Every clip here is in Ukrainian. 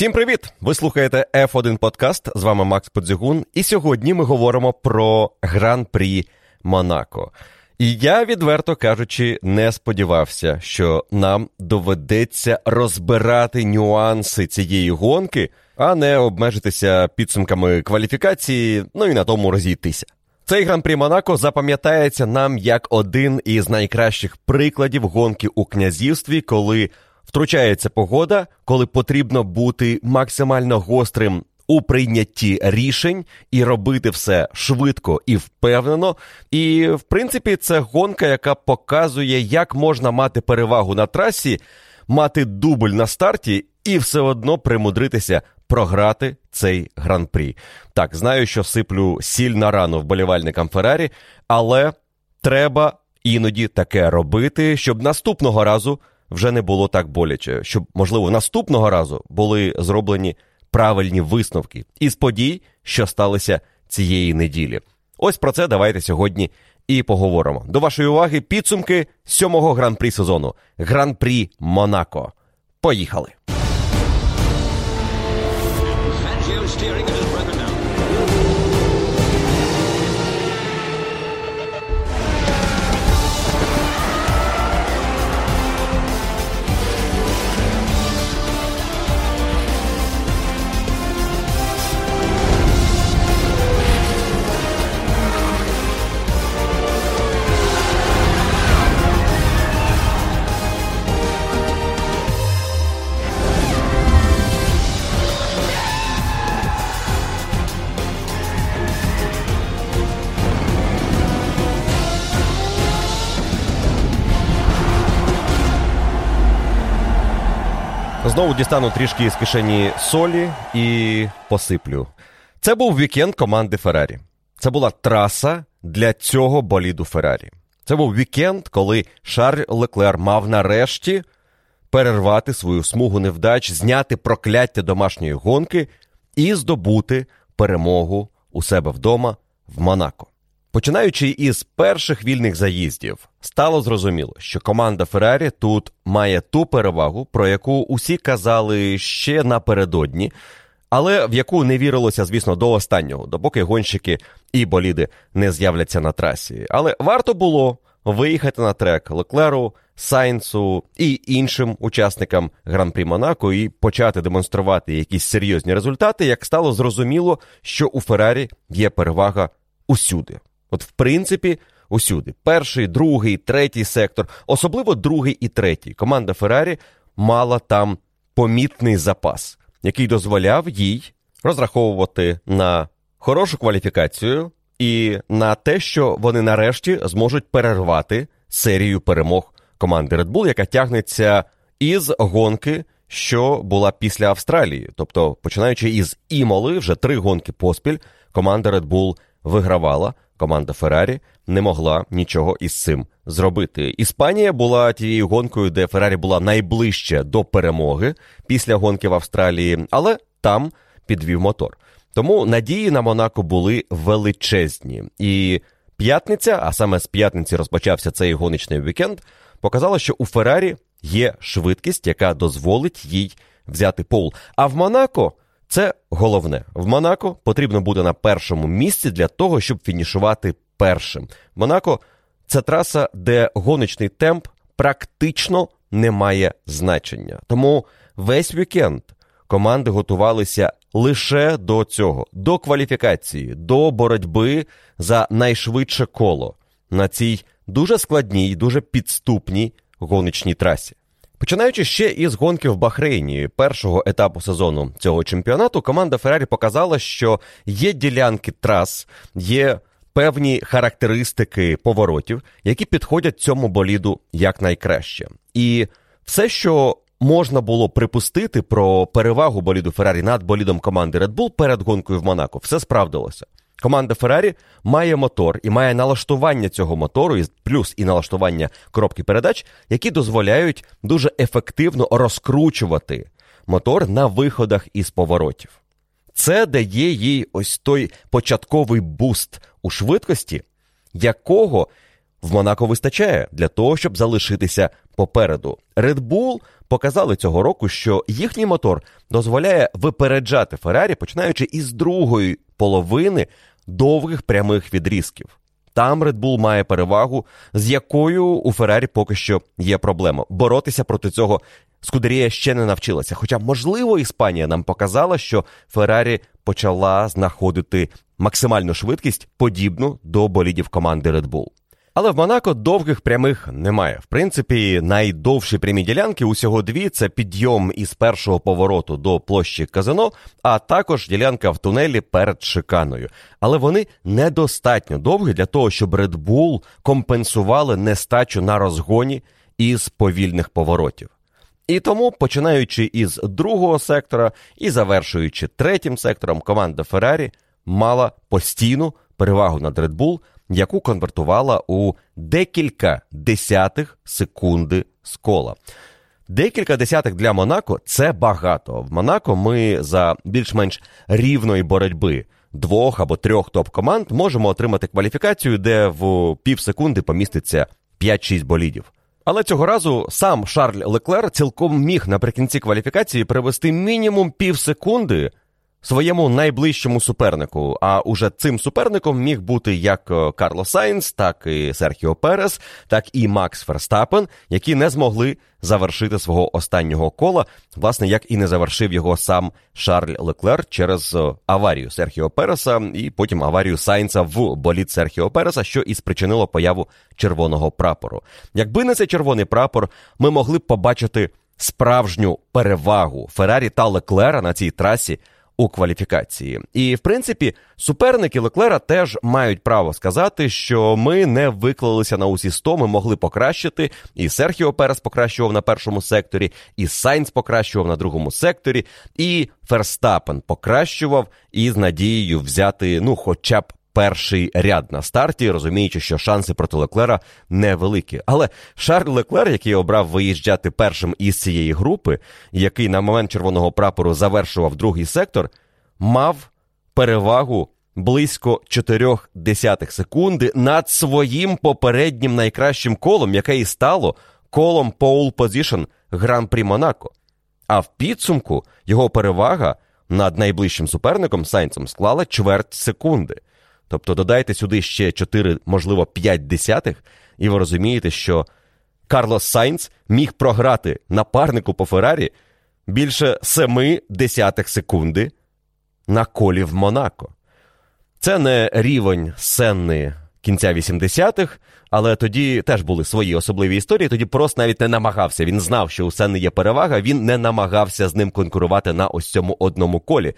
Всім привіт! Ви слухаєте F1 Подкаст. З вами Макс Подзігун. І сьогодні ми говоримо про гран-прі Монако. І я, відверто кажучи, не сподівався, що нам доведеться розбирати нюанси цієї гонки, а не обмежитися підсумками кваліфікації, ну і на тому розійтися. Цей гран-прі Монако запам'ятається нам як один із найкращих прикладів гонки у князівстві, коли втручається погода, коли потрібно бути максимально гострим у прийнятті рішень і робити все швидко і впевнено. І в принципі, це гонка, яка показує, як можна мати перевагу на трасі, мати дубль на старті і все одно примудритися програти цей гран-прі. Так, знаю, що сиплю сіль на рану вболівальникам Феррарі, але треба іноді таке робити, щоб наступного разу вже не було так боляче, щоб, можливо, наступного разу були зроблені правильні висновки із подій, що сталися цієї неділі. Ось про це давайте сьогодні і поговоримо. До вашої уваги підсумки сьомого гран-прі сезону Гран-прі Монако. Поїхали! Fangio Знову дістану трішки з кишені солі і посиплю. Це був вікенд команди Феррарі. Це була траса для цього боліду Феррарі. Це був вікенд, коли Шарль Леклер мав нарешті перервати свою смугу невдач, зняти прокляття домашньої гонки і здобути перемогу у себе вдома в Монако. Починаючи із перших вільних заїздів, стало зрозуміло, що команда Феррарі тут має ту перевагу, про яку усі казали ще напередодні, але в яку не вірилося, звісно, до останнього, допоки гонщики і боліди не з'являться на трасі. Але варто було виїхати на трек Леклеру, Сайнсу і іншим учасникам Гран-прі Монако і почати демонструвати якісь серйозні результати, як стало зрозуміло, що у Феррарі є перевага усюди. От, в принципі, усюди. Перший, другий, третій сектор, особливо другий і третій. Команда Феррарі мала там помітний запас, який дозволяв їй розраховувати на хорошу кваліфікацію і на те, що вони нарешті зможуть перервати серію перемог команди Red Bull, яка тягнеться із гонки, що була після Австралії. Тобто, починаючи із Імоли, вже три гонки поспіль, команда Red Bull вигравала. Команда Феррарі не могла нічого із цим зробити. Іспанія була тією гонкою, де Феррарі була найближче до перемоги після гонки в Австралії, але там підвів мотор. Тому надії на Монако були величезні. І п'ятниця, а саме з п'ятниці розпочався цей гоночний вікенд, показала, що у Феррарі є швидкість, яка дозволить їй взяти пол. А в Монако це головне. В Монако потрібно бути на першому місці для того, щоб фінішувати першим. Монако це траса, де гоночний темп практично не має значення. Тому весь вікенд команди готувалися лише до цього, до кваліфікації, до боротьби за найшвидше коло на цій дуже складній, дуже підступній гоночній трасі. Починаючи ще із гонки в Бахрейні, першого етапу сезону цього чемпіонату, команда Феррарі показала, що є ділянки трас, є певні характеристики поворотів, які підходять цьому боліду якнайкраще. І все, що можна було припустити про перевагу боліду Феррарі над болідом команди Red Bull перед гонкою в Монако, все справдилося. Команда Феррарі має мотор і має налаштування цього мотору, і плюс і налаштування коробки передач, які дозволяють дуже ефективно розкручувати мотор на виходах із поворотів. Це дає їй ось той початковий буст у швидкості, якого в Монако вистачає для того, щоб залишитися попереду. Red Bull показали цього року, що їхній мотор дозволяє випереджати Феррарі, починаючи із другої половини довгих прямих відрізків. Там Red Bull має перевагу, з якою у Феррарі поки що є проблема. Боротися проти цього Скудерія ще не навчилася. Хоча, можливо, Іспанія нам показала, що Феррарі почала знаходити максимальну швидкість, подібну до болідів команди Red Bull. Але в Монако довгих прямих немає. В принципі, найдовші прямі ділянки усього дві це підйом із першого повороту до площі казино, а також ділянка в тунелі перед шиканою. Але вони недостатньо довгі для того, щоб Red Bull компенсували нестачу на розгоні із повільних поворотів. І тому, починаючи із другого сектора і завершуючи третім сектором, команда Феррарі мала постійну перевагу над Red Bull, яку конвертувала у декілька десятих секунди з кола. Декілька десятих для Монако це багато. В Монако ми за більш-менш рівної боротьби двох або трьох топ-команд можемо отримати кваліфікацію, де в пів секунди поміститься 5-6 болідів. Але цього разу сам Шарль Леклер цілком міг наприкінці кваліфікації привести мінімум пів секунди своєму найближчому супернику. А уже цим суперником міг бути як е, Карлос Сайнс, так і Серхіо Перес, так і Макс Ферстапен, які не змогли завершити свого останнього кола, власне, як і не завершив його сам Шарль Леклер через е, аварію Серхіо Переса і потім аварію Сайнса в болід Серхіо Переса, що і спричинило появу червоного прапору. Якби не цей червоний прапор, ми могли б побачити справжню перевагу Феррарі та Леклера на цій трасі у кваліфікації. І, в принципі, суперники Леклера теж мають право сказати, що ми не виклалися на усі 100, ми могли покращити. І Серхіо Перес покращував на першому секторі, і Сайнц покращував на другому секторі, і Ферстапен покращував із надією взяти, ну, хоча б. Перший ряд на старті, розуміючи, що шанси проти Леклера невеликі. Але Шарль Леклер, який обрав виїжджати першим із цієї групи, який на момент червоного прапору завершував другий сектор, мав перевагу близько 4 десятих секунди над своїм попереднім найкращим колом, яке і стало колом Pole Position Гран-прі Монако. А в підсумку його перевага над найближчим суперником Сайнцем склала чверть секунди. Тобто додайте сюди ще 4, можливо, 5 десятих, і ви розумієте, що Карлос Сайнц міг програти напарнику по Феррарі більше 7 десятих секунди на колі в Монако. Це не рівень сцени кінця 80-х, але тоді теж були свої особливі історії. Тоді просто навіть не намагався. Він знав, що у Сенни є перевага, він не намагався з ним конкурувати на ось цьому одному колі.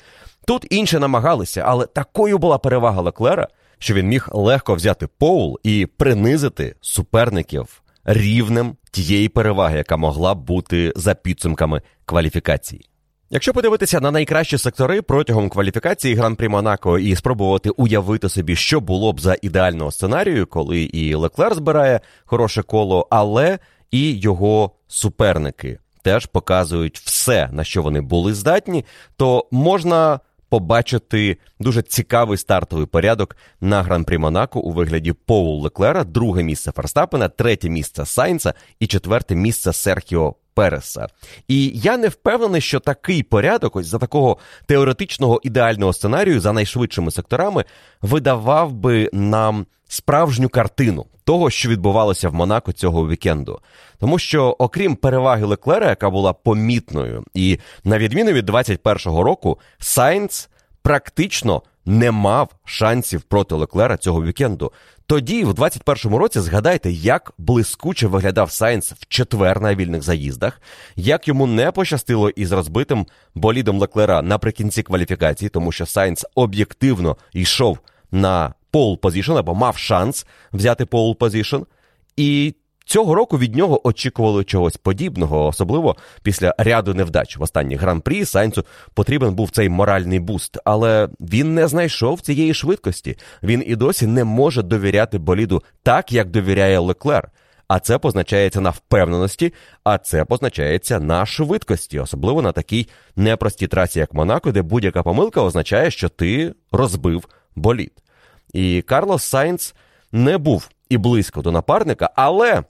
Тут інші намагалися, але такою була перевага Леклера, що він міг легко взяти поул і принизити суперників рівнем тієї переваги, яка могла бути за підсумками кваліфікації. Якщо подивитися на найкращі сектори протягом кваліфікації Гран-прі Монако і спробувати уявити собі, що було б за ідеального сценарію, коли і Леклер збирає хороше коло, але і його суперники теж показують все, на що вони були здатні, то можна побачити дуже цікавий стартовий порядок на гран-прі Монако у вигляді Поул Леклера, друге місце Ферстапена, третє місце Сайнца і четверте місце Серхіо Переса. І я не впевнений, що такий порядок, ось за такого теоретичного ідеального сценарію, за найшвидшими секторами, видавав би нам справжню картину того, що відбувалося в Монако цього вікенду. Тому що, окрім переваги Леклера, яка була помітною, і на відміну від 21-го року, Сайнц практично не мав шансів проти Леклера цього вікенду. Тоді, в 21-му році, згадайте, як блискуче виглядав Сайнс в четвер на вільних заїздах, як йому не пощастило із розбитим болідом Леклера наприкінці кваліфікації, тому що Сайнс об'єктивно йшов на pole position або мав шанс взяти pole position. І Цього року від нього очікували чогось подібного, особливо після ряду невдач в останній гран-прі Сайнцу потрібен був цей моральний буст, але він не знайшов цієї швидкості. Він і досі не може довіряти боліду так, як довіряє Леклер. А це позначається на впевненості, а це позначається на швидкості, особливо на такій непростій трасі, як Монако, де будь-яка помилка означає, що ти розбив болід. І Карлос Сайнц не був і близько до напарника, але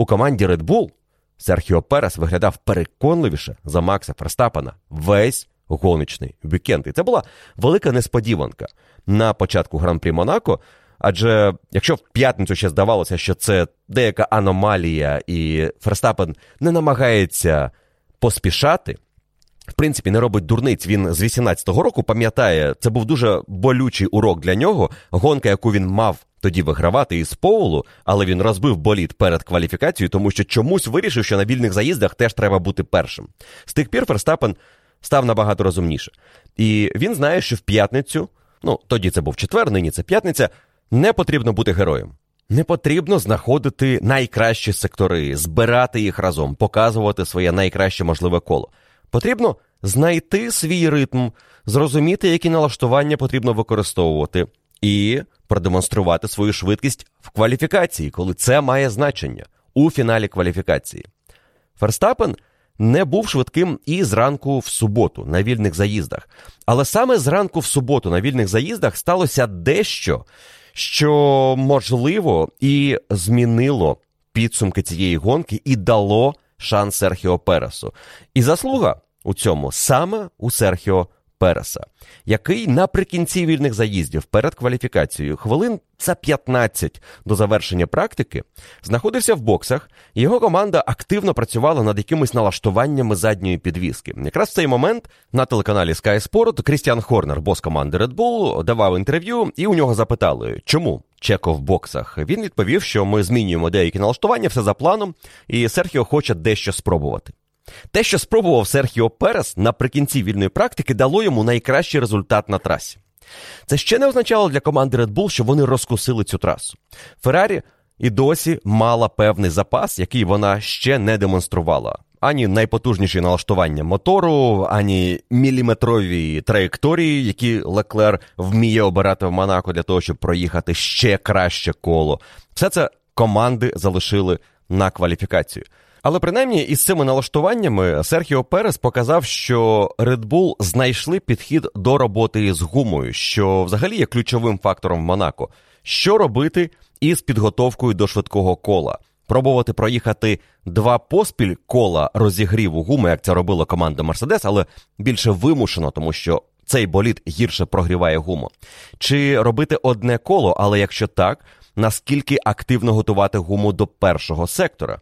у команді Red Bull Серхіо Перес виглядав переконливіше за Макса Ферстапена весь гоночний вікенд. І це була велика несподіванка на початку гран-прі Монако. Адже якщо в п'ятницю ще здавалося, що це деяка аномалія, і Ферстапен не намагається поспішати, в принципі, не робить дурниць. Він з 18-го року пам'ятає, це був дуже болючий урок для нього. Гонка, яку він мав тоді вигравати із Поулу, але він розбив боліт перед кваліфікацією, тому що чомусь вирішив, що на вільних заїздах теж треба бути першим. З тих пір Ферстапен став набагато розумніше. І він знає, що в п'ятницю, ну тоді це був четвер, нині це п'ятниця, не потрібно бути героєм. Не потрібно знаходити найкращі сектори, збирати їх разом, показувати своє найкраще можливе коло. Потрібно знайти свій ритм, зрозуміти, які налаштування потрібно використовувати, і продемонструвати свою швидкість в кваліфікації, коли це має значення у фіналі кваліфікації. Ферстапен не був швидким і зранку в суботу на вільних заїздах. Але саме зранку в суботу на вільних заїздах сталося дещо, що можливо і змінило підсумки цієї гонки і дало шанс Серхіо Пересу. І заслуга у цьому саме у Серхіо Переса, який наприкінці вільних заїздів перед кваліфікацією хвилин за 15 до завершення практики знаходився в боксах, і його команда активно працювала над якимись налаштуваннями задньої підвіски. Якраз в цей момент на телеканалі Sky Sport Крістіан Хорнер, бос команди Red Bull, давав інтерв'ю, і у нього запитали, чому Чеко в боксах. Він відповів, що ми змінюємо деякі налаштування, все за планом, і Серхіо хоче дещо спробувати. Те, що спробував Серхіо Перес наприкінці вільної практики, дало йому найкращий результат на трасі. Це ще не означало для команди Red Bull, що вони розкусили цю трасу. Феррарі і досі мала певний запас, який вона ще не демонструвала. Ані найпотужніші налаштування мотору, ані міліметрові траєкторії, які Леклер вміє обирати в Монако для того, щоб проїхати ще краще коло. Все це команди залишили на кваліфікацію. Але принаймні із цими налаштуваннями Серхіо Перес показав, що Red Bull знайшли підхід до роботи з гумою, що взагалі є ключовим фактором в Монако. Що робити із підготовкою до швидкого кола? Пробувати проїхати два поспіль кола розігріву гуми, як це робила команда Мерседес, але більше вимушено, тому що цей болід гірше прогріває гуму. Чи робити одне коло, але якщо так, наскільки активно готувати гуму до першого сектора?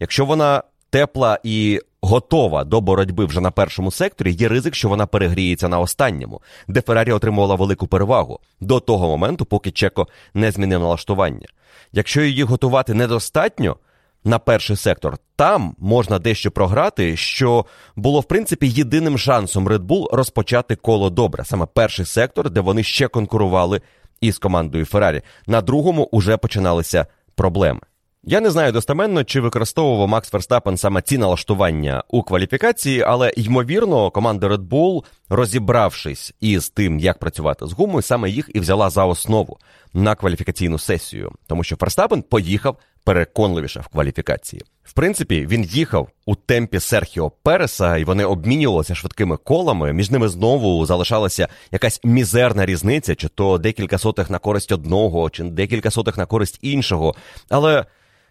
Якщо вона тепла і готова до боротьби вже на першому секторі, є ризик, що вона перегріється на останньому, де Феррарі отримувала велику перевагу до того моменту, поки Чеко не змінив налаштування. Якщо її готувати недостатньо на перший сектор, там можна дещо програти, що було в принципі єдиним шансом Red Bull розпочати коло добре, саме перший сектор, де вони ще конкурували із командою Феррарі. На другому уже починалися проблеми. Я не знаю достеменно, чи використовував Макс Ферстапен саме ці налаштування у кваліфікації, але ймовірно, команда Red Bull, розібравшись із тим, як працювати з гумою, саме їх і взяла за основу на кваліфікаційну сесію, тому що Ферстапен поїхав переконливіше в кваліфікації. В принципі, він їхав у темпі Серхіо Переса, і вони обмінювалися швидкими колами. Між ними знову залишалася якась мізерна різниця, чи то декілька сотих на користь одного, чи декілька сотих на користь іншого. Але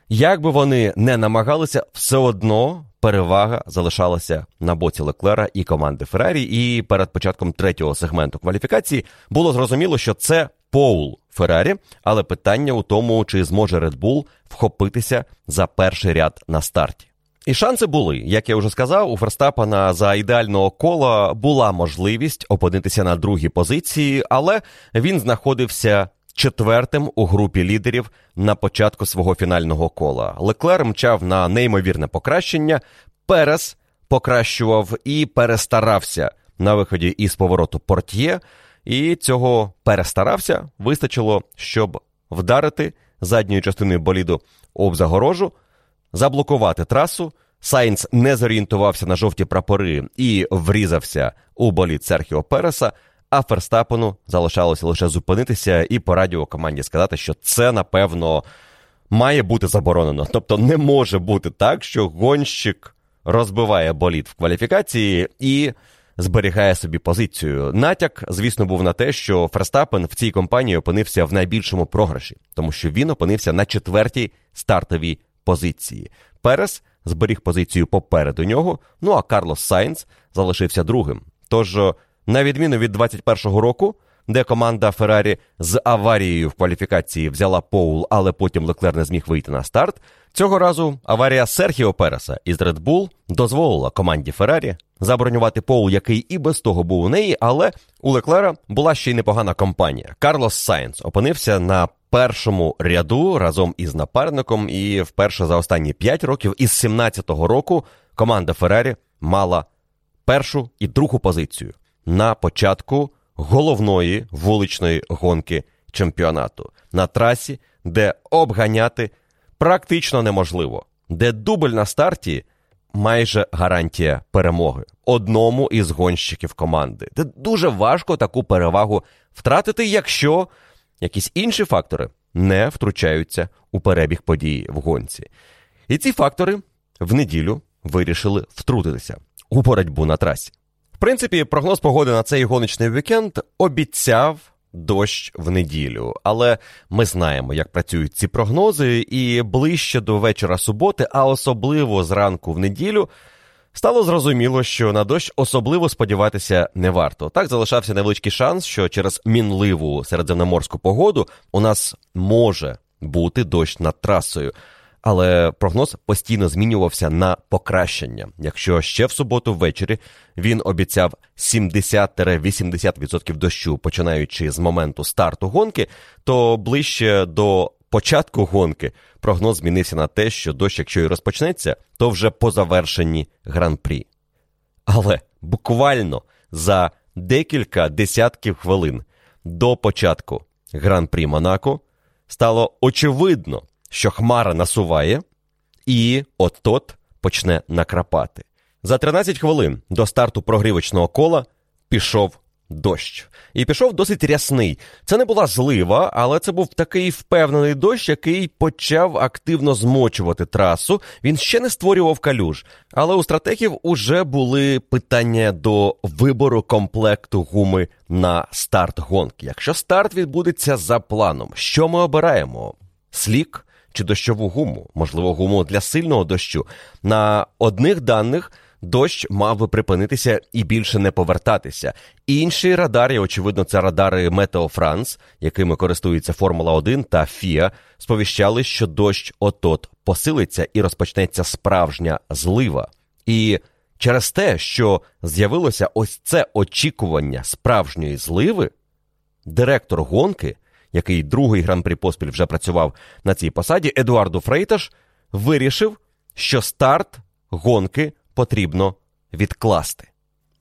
як би вони не намагалися, все одно перевага залишалася на боці Леклера і команди Феррарі. І перед початком третього сегменту кваліфікації було зрозуміло, що це Поул Феррарі, але питання у тому, чи зможе Red Bull вхопитися за перший ряд на старті. І шанси були, як я вже сказав, у Ферстапана за ідеального кола була можливість опинитися на другій позиції, але він знаходився четвертим у групі лідерів на початку свого фінального кола. Леклер мчав на неймовірне покращення, Перес покращував і перестарався на виході із повороту портьє, і цього перестарався вистачило, щоб вдарити задньою частиною боліду об загорожу, заблокувати трасу. Сайнц не зорієнтувався на жовті прапори і врізався у болід Серхіо Переса а Ферстапену залишалося лише зупинитися і по радіо команді сказати, що це напевно має бути заборонено. Тобто не може бути так, що гонщик розбиває болід в кваліфікації і зберігає собі позицію. Натяк, звісно, був на те, що Ферстапен в цій компанії опинився в найбільшому програші, тому що він опинився на четвертій стартовій позиції. Перес зберіг позицію попереду нього. Ну а Карлос Сайнц залишився другим. Тож, на відміну від 21-го року, де команда Феррарі з аварією в кваліфікації взяла Поул, але потім Леклер не зміг вийти на старт. Цього разу аварія Серхіо Переса із Red Bull дозволила команді Феррарі забронювати Поул, який і без того був у неї, але у Леклера була ще й непогана компанія. Карлос Сайнц опинився на першому ряду разом із напарником, і вперше за останні 5 років із 17-го року команда Феррарі мала першу і другу позицію на початку головної вуличної гонки чемпіонату на трасі, де обганяти практично неможливо, де дубль на старті майже гарантія перемоги одному із гонщиків команди, де дуже важко таку перевагу втратити, якщо якісь інші фактори не втручаються у перебіг події в гонці. І ці фактори в неділю вирішили втрутитися у боротьбу на трасі. Принципі, прогноз погоди на цей гоночний вікенд обіцяв дощ в неділю, але ми знаємо, як працюють ці прогнози, і ближче до вечора суботи, а особливо зранку в неділю. Стало зрозуміло, що на дощ особливо сподіватися не варто. Так залишався невеличкий шанс, що через мінливу середземноморську погоду у нас може бути дощ над трасою. Але прогноз постійно змінювався на покращення. Якщо ще в суботу ввечері він обіцяв 70-80% дощу, починаючи з моменту старту гонки, то ближче до початку гонки прогноз змінився на те, що дощ, якщо і розпочнеться, то вже по завершенні гран-прі. Але буквально за декілька десятків хвилин до початку гран-прі Монако стало очевидно, що Хмара насуває, і от-тот почне накрапати. За 13 хвилин до старту прогрівочного кола пішов дощ. І пішов досить рясний. Це не була злива, але це був такий впевнений дощ, який почав активно змочувати трасу. Він ще не створював калюж. Але у стратегів уже були питання до вибору комплекту гуми на старт гонки. Якщо старт відбудеться за планом, що ми обираємо? Слік чи дощову гуму? Можливо, гуму для сильного дощу. На одних даних дощ мав би припинитися і більше не повертатися. Інші радари, очевидно, це радари Метео Франс, якими користується Формула 1 та ФІА, сповіщали, що дощ отот посилиться і розпочнеться справжня злива. І через те, що з'явилося ось це очікування справжньої зливи, директор гонки, який другий гран-при поспіль вже працював на цій посаді, Едуарду Фрейташ, вирішив, що старт гонки потрібно відкласти.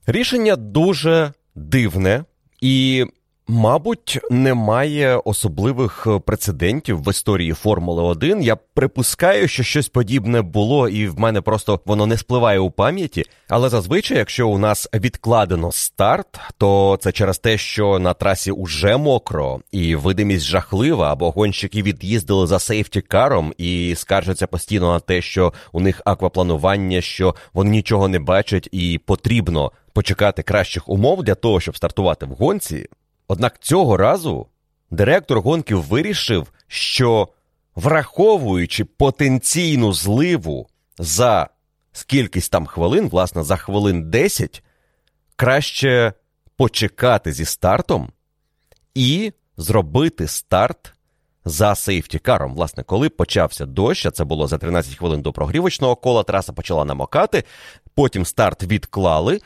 Рішення дуже дивне і, мабуть, немає особливих прецедентів в історії Формули 1. Я припускаю, що щось подібне було, і в мене просто воно не спливає у пам'яті. Але зазвичай, якщо у нас відкладено старт, то це через те, що на трасі уже мокро, і видимість жахлива, або гонщики від'їздили за сейфтікаром і скаржаться постійно на те, що у них аквапланування, що вони нічого не бачать, і потрібно почекати кращих умов для того, щоб стартувати в гонці. Однак цього разу директор гонки вирішив, що враховуючи потенційну зливу за скількись там хвилин, власне, за хвилин 10, краще почекати зі стартом і зробити старт за сейфтікаром. Власне, коли почався дощ, а це було за 13 хвилин до прогрівочного кола, траса почала намокати, потім старт відклали,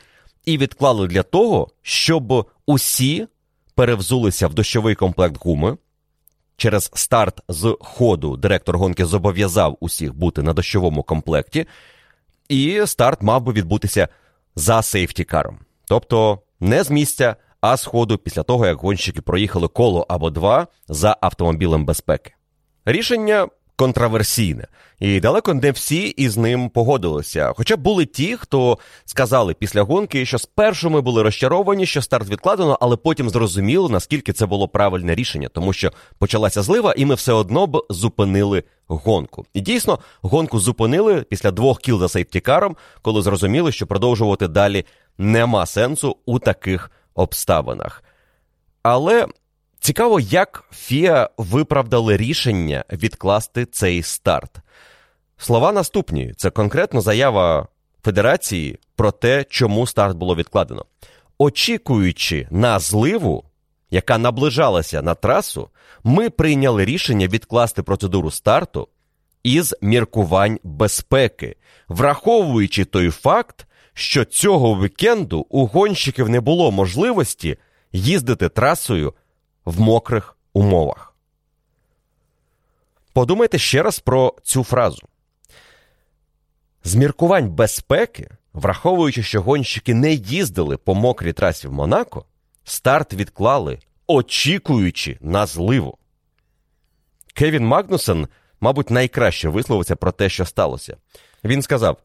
і відклали для того, щоб усі перевзулися в дощовий комплект гуми. Через старт з ходу директор гонки зобов'язав усіх бути на дощовому комплекті, і старт мав би відбутися за сейфтікаром. Тобто не з місця, а з ходу після того, як гонщики проїхали коло або два за автомобілем безпеки. Рішення контраверсійне. І далеко не всі із ним погодилися. Хоча були ті, хто сказали після гонки, що спершу ми були розчаровані, що старт відкладено, але потім зрозуміли, наскільки це було правильне рішення, тому що почалася злива, і ми все одно б зупинили гонку. І дійсно, гонку зупинили після двох кіл за сейфтікаром, коли зрозуміли, що продовжувати далі нема сенсу у таких обставинах. Але цікаво, як Фіа виправдали рішення відкласти цей старт. Слова наступні: це конкретно заява Федерації про те, чому старт було відкладено. Очікуючи на зливу, яка наближалася на трасу, ми прийняли рішення відкласти процедуру старту із міркувань безпеки, враховуючи той факт, що цього вікенду у гонщиків не було можливості їздити трасою в мокрих умовах. Подумайте ще раз про цю фразу. З міркувань безпеки, враховуючи, що гонщики не їздили по мокрій трасі в Монако, старт відклали, очікуючи на зливу. Кевін Магнусен, мабуть, найкраще висловився про те, що сталося. Він сказав: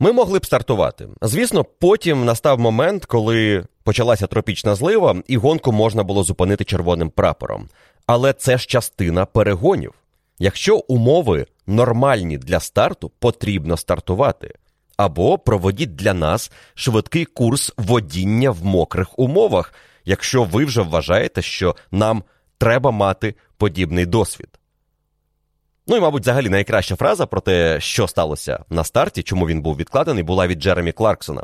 ми могли б стартувати. Звісно, потім настав момент, коли почалася тропічна злива, і гонку можна було зупинити червоним прапором. Але це ж частина перегонів. Якщо умови нормальні для старту, потрібно стартувати. Або проводіть для нас швидкий курс водіння в мокрих умовах, якщо ви вже вважаєте, що нам треба мати подібний досвід. Ну і, мабуть, взагалі найкраща фраза про те, що сталося на старті, чому він був відкладений, була від Джеремі Кларксона,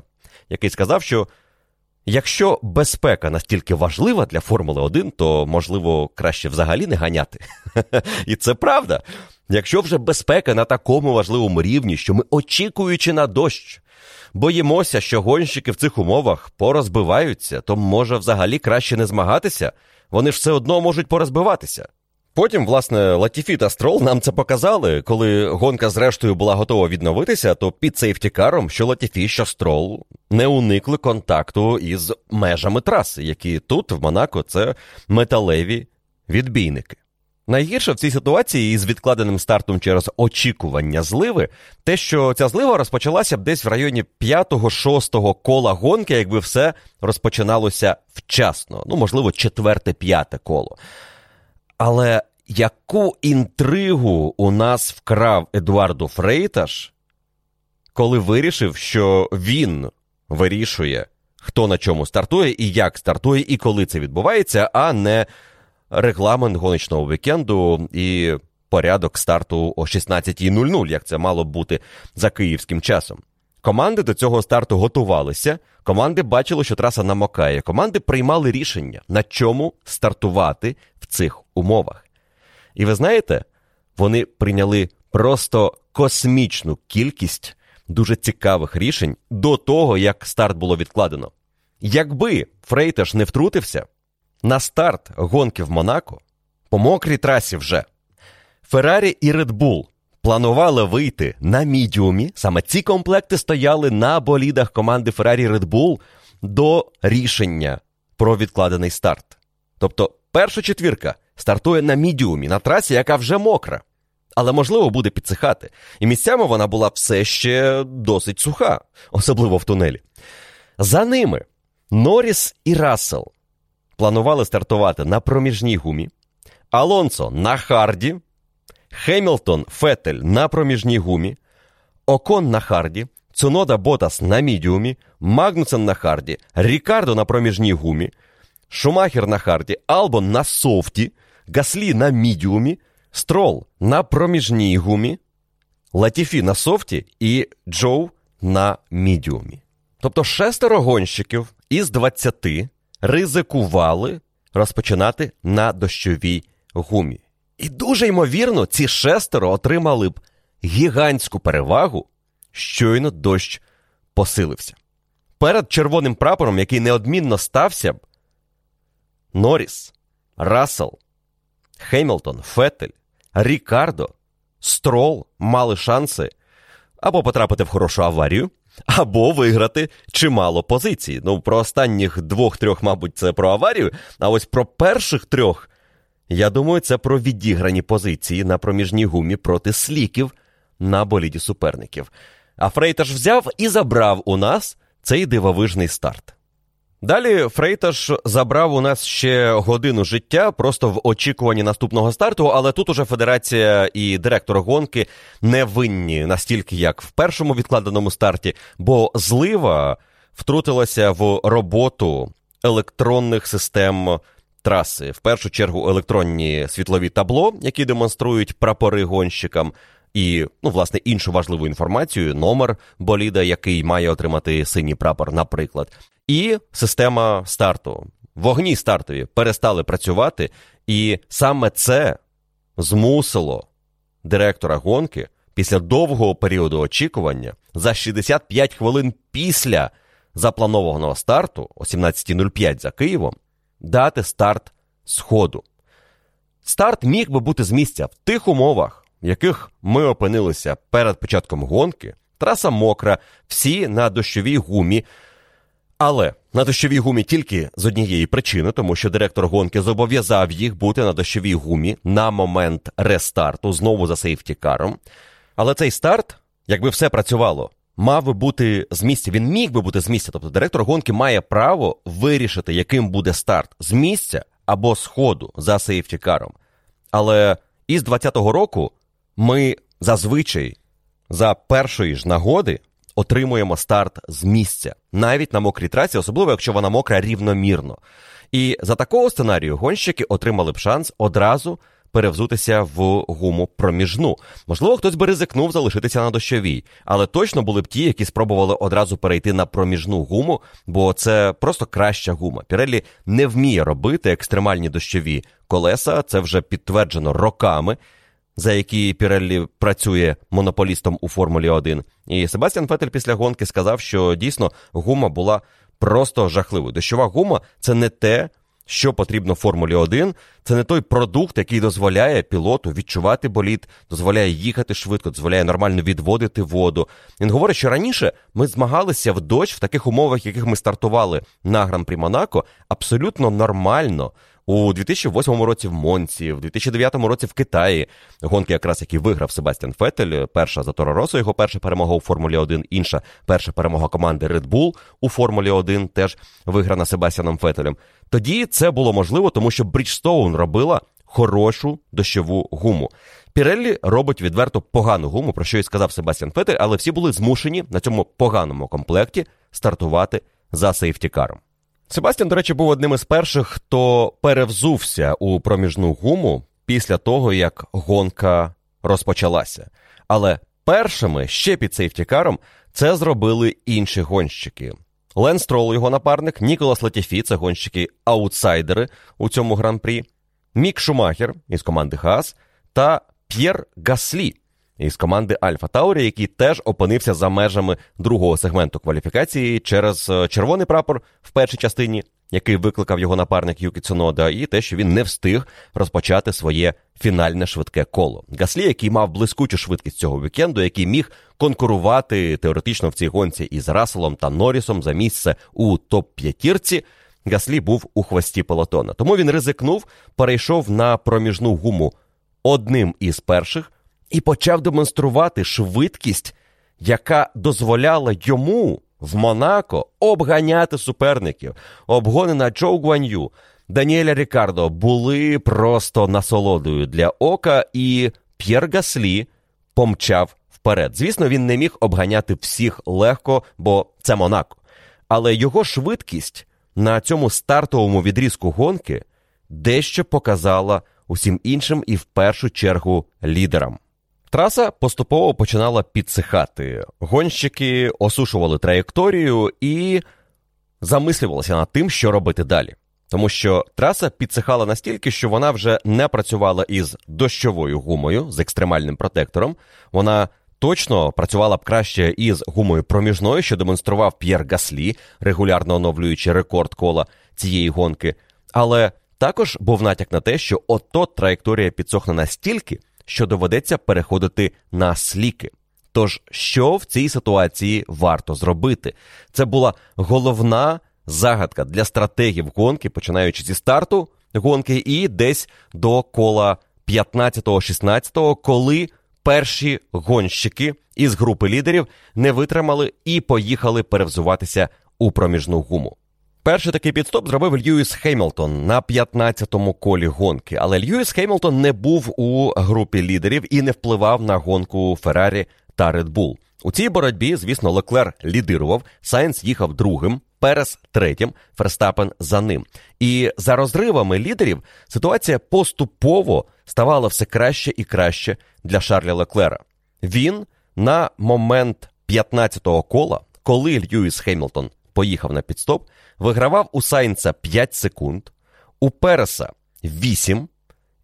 який сказав, що якщо безпека настільки важлива для Формули 1, то можливо краще взагалі не ганяти. І це правда. Якщо вже безпека на такому важливому рівні, що ми, очікуючи на дощ, боїмося, що гонщики в цих умовах порозбиваються, то може взагалі краще не змагатися, вони ж все одно можуть порозбиватися. Потім, власне, Латіфі та Строл нам це показали, коли гонка зрештою була готова відновитися, то під сейфтікаром, що Латіфі, що Строл не уникли контакту із межами траси, які тут, в Монако, це металеві відбійники. Найгірше в цій ситуації із відкладеним стартом через очікування зливи, те, що ця злива розпочалася б десь в районі 5-6 кола гонки, якби все розпочиналося вчасно, ну, можливо, четверте-п'яте коло. Але яку інтригу у нас вкрав Едуардо Фрейташ, коли вирішив, що він вирішує, хто на чому стартує і як стартує, і коли це відбувається, а не регламент гоночного вікенду і порядок старту о 16.00, як це мало бути за київським часом. Команди до цього старту готувалися, команди бачили, що траса намокає. Команди приймали рішення, на чому стартувати в цих умовах. І ви знаєте, вони прийняли просто космічну кількість дуже цікавих рішень до того, як старт було відкладено. Якби Фрейтеш не втрутився, на старт гонки в Монако по мокрій трасі вже Феррарі і Редбул планували вийти на мідіумі. Саме ці комплекти стояли на болідах команди Red Bull до рішення про відкладений старт. Тобто, перша четвірка стартує на мідіумі, на трасі, яка вже мокра, але можливо буде підсихати. І місцями вона була все ще досить суха, особливо в тунелі. За ними Норріс і Рассел планували стартувати на проміжній гумі, Алонсо на харді, Хемілтон Фетель на проміжній гумі, Окон на харді, Цунода Ботас на мідіумі, Магнусен на харді, Рікардо на проміжній гумі, Шумахер на харді, Албон на софті, Гаслі на мідіумі, Строл на проміжній гумі, Латіфі на софті і Джоу на мідіумі. Тобто шестеро гонщиків із 20 ризикували розпочинати на дощовій гумі. І дуже ймовірно, ці шестеро отримали б гігантську перевагу, щойно дощ посилився. Перед червоним прапором, який неодмінно стався б, Норріс, Рассел, Хемілтон, Фетель, Рікардо, Строл мали шанси або потрапити в хорошу аварію, або виграти чимало позицій. Ну, про останніх двох-трьох, мабуть, це про аварію, а ось про перших трьох Я думаю, це про відіграні позиції на проміжній гумі проти сліків на боліді суперників. А Фрейтаж взяв і забрав у нас цей дивовижний старт. Далі Фрейтаж забрав у нас ще годину життя просто в очікуванні наступного старту, але тут уже федерація і директор гонки не винні настільки, як в першому відкладеному старті, бо злива втрутилася в роботу електронних систем траси. В першу чергу електронні світлові табло, які демонструють прапори гонщикам. І, ну, власне, іншу важливу інформацію, номер боліда, який має отримати синій прапор, наприклад. І система старту. Вогні стартові перестали працювати, і саме це змусило директора гонки після довгого періоду очікування за 65 хвилин після запланованого старту о 17.05 за Києвом дати старт сходу. Старт міг би бути з місця в тих умовах, в яких ми опинилися перед початком гонки. Траса мокра, всі на дощовій гумі. Але на дощовій гумі тільки з однієї причини, тому що директор гонки зобов'язав їх бути на дощовій гумі на момент рестарту, знову за сейфтікаром. Але цей старт, якби все працювало, мав би бути з місця. Він міг би бути з місця. Тобто директор гонки має право вирішити, яким буде старт з місця або з ходу за сейфтікаром. Але із 2020 року ми зазвичай за першої ж нагоди отримуємо старт з місця, навіть на мокрій трасі, особливо якщо вона мокра рівномірно. І за такого сценарію гонщики отримали б шанс одразу перевзутися в гуму проміжну. Можливо, хтось би ризикнув залишитися на дощовій, але точно були б ті, які спробували одразу перейти на проміжну гуму, бо це просто краща гума. Піреллі не вміє робити екстремальні дощові колеса. Це вже підтверджено роками. За які Піреллі працює монополістом у Формулі 1. І Себастьян Фетель після гонки сказав, що дійсно гума була просто жахливою. Дощова гума це не те, що потрібно Формулі 1. Це не той продукт, який дозволяє пілоту відчувати боліт, дозволяє їхати швидко, дозволяє нормально відводити воду. Він говорить, що раніше ми змагалися в дощ в таких умовах, яких ми стартували на Гран-прі Монако, абсолютно нормально. У 2008 році в Монці, в 2009 році в Китаї гонки, якраз які виграв Себастьян Фетель. Перша за Торо Росо, його перша перемога у Формулі 1, інша перша перемога команди Red Bull у Формулі 1, теж виграна Себастьяном Фетелем. Тоді це було можливо, тому що Бріджстоун робила хорошу дощову гуму. Піреллі робить відверто погану гуму, про що і сказав Себастьян Фетель, але всі були змушені на цьому поганому комплекті стартувати за safety car ом. Себастьян, до речі, був одним із перших, хто перевзувся у проміжну гуму після того, як гонка розпочалася. Але першими ще під safety car ом це зробили інші гонщики. Лен Строл, його напарник, Ніколас Латіфі, це гонщики аутсайдери у цьому гран-прі, Мік Шумахер із команди Хас та П'єр Гаслі із команди Альфа Таурі, який теж опинився за межами другого сегменту кваліфікації через е, червоний прапор в першій частині, який викликав його напарник Юкі Цунода, і те, що він не встиг розпочати своє фінальне швидке коло. Гаслі, який мав блискучу швидкість цього вікенду, який міг конкурувати теоретично в цій гонці із Расселом та Норрісом за місце у топ-п'ятірці. Гаслі був у хвості пелотона. Тому він ризикнув, перейшов на проміжну гуму одним із перших і почав демонструвати швидкість, яка дозволяла йому в Монако обганяти суперників. Обгони на Джоу Гуанью, Даніеля Рікардо були просто насолодою для ока, і П'єр Гаслі помчав вперед. Звісно, він не міг обганяти всіх легко, бо це Монако. Але його швидкість на цьому стартовому відрізку гонки дещо показала усім іншим і в першу чергу лідерам. Траса поступово починала підсихати. Гонщики осушували траєкторію і замислювалися над тим, що робити далі. Тому що траса підсихала настільки, що вона вже не працювала із дощовою гумою з екстремальним протектором. Вона точно працювала б краще із гумою проміжною, що демонстрував П'єр Гаслі, регулярно оновлюючи рекорд кола цієї гонки. Але також був натяк на те, що ото траєкторія підсохне настільки, що доведеться переходити на сліки. Тож, що в цій ситуації варто зробити? Це була головна загадка для стратегів гонки, починаючи зі старту гонки, і десь до кола 15-16, коли перші гонщики із групи лідерів не витримали і поїхали перевзуватися у проміжну гуму. Перший такий піт-стоп зробив Льюіс Хемілтон на 15-му колі гонки, але Льюіс Хемілтон не був у групі лідерів і не впливав на гонку Феррарі та Bull. У цій боротьбі, звісно, Леклер лідирував, Сайнс їхав другим, Перес третім, Ферстапен за ним. І за розривами лідерів ситуація поступово ставала все краще і краще для Шарля Леклера. Він на момент 15-го кола, коли Льюіс Хемілтон поїхав на піт-стоп, вигравав у Сайнца 5 секунд, у Переса 8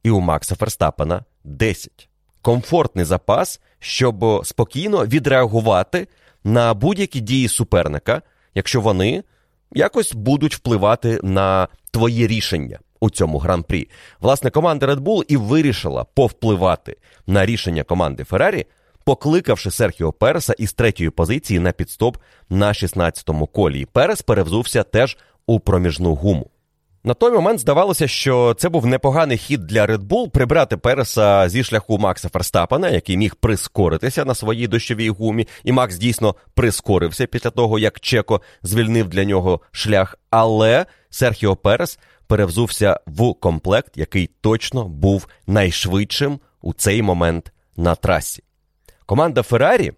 і у Макса Ферстапена 10. Комфортний запас, щоб спокійно відреагувати на будь-які дії суперника, якщо вони якось будуть впливати на твої рішення у цьому гран-прі. Власне, команда Red Bull і вирішила повпливати на рішення команди Феррарі, покликавши Серхіо Переса із третьої позиції на підстоп на 16-му колі. Перес перевзувся теж у проміжну гуму. На той момент здавалося, що це був непоганий хід для Red Bull прибрати Переса зі шляху Макса Ферстапена, який міг прискоритися на своїй дощовій гумі, і Макс дійсно прискорився після того, як Чеко звільнив для нього шлях. Але Серхіо Перес перевзувся в комплект, який точно був найшвидшим у цей момент на трасі. Команда Феррарі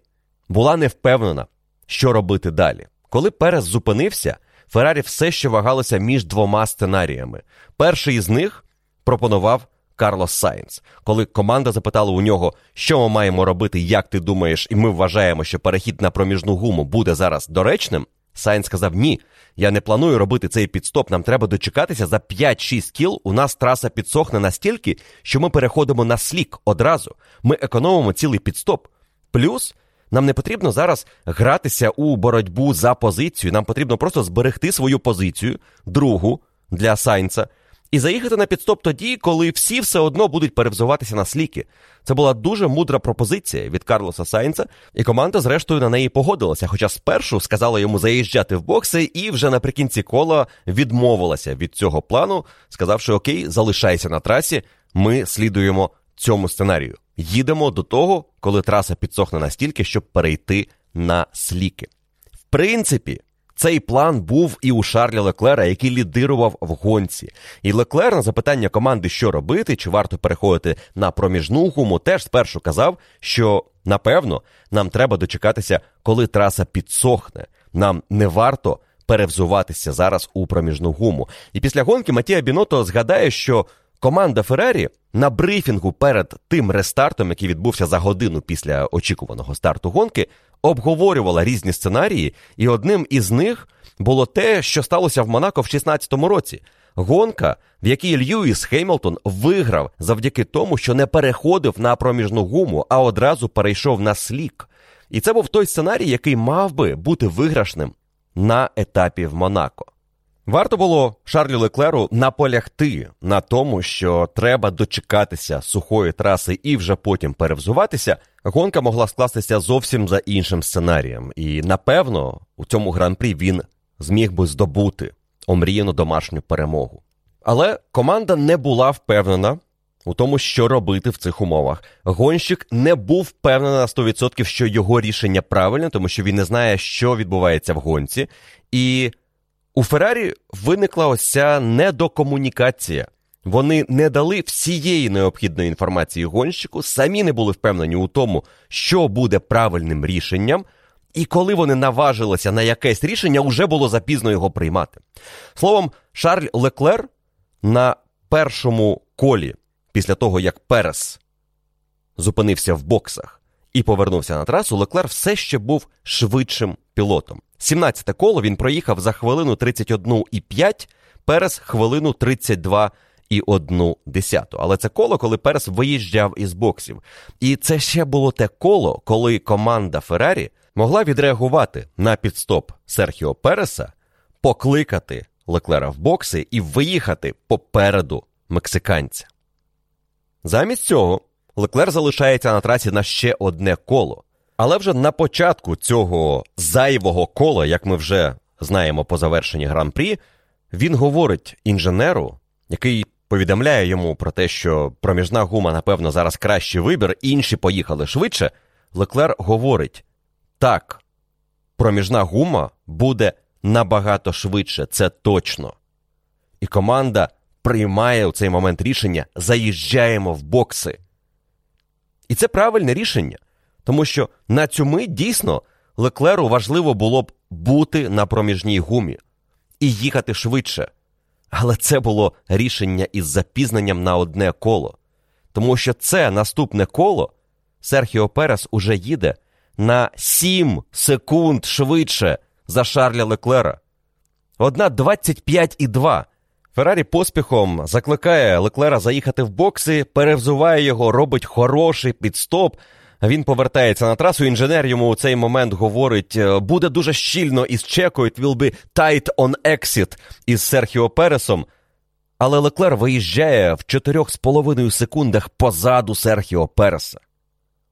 була не впевнена, що робити далі. Коли Перес зупинився, Феррарі все ще вагалося між двома сценаріями. Перший із них пропонував Карлос Сайнс. Коли команда запитала у нього, що ми маємо робити, як ти думаєш, і ми вважаємо, що перехід на проміжну гуму буде зараз доречним. Сайнс сказав: Ні, я не планую робити цей піт-стоп. Нам треба дочекатися за 5-6 кіл. У нас траса підсохне настільки, що ми переходимо на слік одразу. Ми економимо цілий підстоп. Плюс нам не потрібно зараз гратися у боротьбу за позицію. Нам потрібно просто зберегти свою позицію, другу для Сайнца, і заїхати на підстоп тоді, коли всі все одно будуть перевзуватися на сліки. Це була дуже мудра пропозиція від Карлоса Сайнца, і команда, зрештою, на неї погодилася. Хоча спершу сказала йому заїжджати в бокси, і вже наприкінці кола відмовилася від цього плану, сказавши: Окей, залишайся на трасі, ми слідуємо цьому сценарію. Їдемо до того, коли траса підсохне настільки, щоб перейти на сліки. В принципі, цей план був і у Шарля Леклера, який лідирував в гонці. І Леклер на запитання команди, що робити, чи варто переходити на проміжну гуму, теж спершу казав, що напевно нам треба дочекатися, коли траса підсохне. Нам не варто перевзуватися зараз у проміжну гуму. І після гонки Матія Біното згадає, що команда Феррарі на брифінгу перед тим рестартом, який відбувся за годину після очікуваного старту гонки, обговорювала різні сценарії, і одним із них було те, що сталося в Монако в 16-му році. Гонка, в якій Льюіс Хеймлтон виграв завдяки тому, що не переходив на проміжну гуму, а одразу перейшов на слік. І це був той сценарій, який мав би бути виграшним на етапі в Монако. Варто було Шарлю Леклеру наполягти на тому, що треба дочекатися сухої траси і вже потім перевзуватися. Гонка могла скластися зовсім за іншим сценарієм, і напевно у цьому гран-прі він зміг би здобути омріяну домашню перемогу. Але команда не була впевнена у тому, що робити в цих умовах. Гонщик не був впевнений на 100%, що його рішення правильне, тому що він не знає, що відбувається в гонці. І у Феррарі виникла ось ця недокомунікація. Вони не дали всієї необхідної інформації гонщику, самі не були впевнені у тому, що буде правильним рішенням, і коли вони наважилися на якесь рішення, вже було запізно його приймати. Словом, Шарль Леклер на першому колі, після того як Перес зупинився в боксах і повернувся на трасу, Леклер все ще був швидшим пілотом. 17-те коло він проїхав за хвилину 31,5, Перес хвилину 32 і одну десяту. Але це коло, коли Перес виїжджав із боксів. І це ще було те коло, коли команда Феррарі могла відреагувати на підстоп Серхіо Переса, покликати Леклера в бокси і виїхати попереду мексиканця. Замість цього Леклер залишається на трасі на ще одне коло. Але вже на початку цього зайвого кола, як ми вже знаємо по завершенні гран-прі, він говорить інженеру, який повідомляє йому про те, що проміжна гума, напевно, зараз кращий вибір, інші поїхали швидше, Леклер говорить: так, проміжна гума буде набагато швидше, це точно. І команда приймає у цей момент рішення: заїжджаємо в бокси. І це правильне рішення, тому що на цю мить дійсно Леклеру важливо було б бути на проміжній гумі і їхати швидше. Але це було рішення із запізненням на одне коло. Тому що це наступне коло Серхіо Перес уже їде на 7 секунд швидше за Шарля Леклера. Одна 25,2. Феррарі поспіхом закликає Леклера заїхати в бокси, перевзуває його, робить хороший підстоп. Він повертається на трасу. Інженер йому у цей момент говорить: «Е, буде дуже щільно із чекою, will be tight on exit із Серхіо Пересом. Але Леклер виїжджає в 4,5 секундах позаду Серхіо Переса.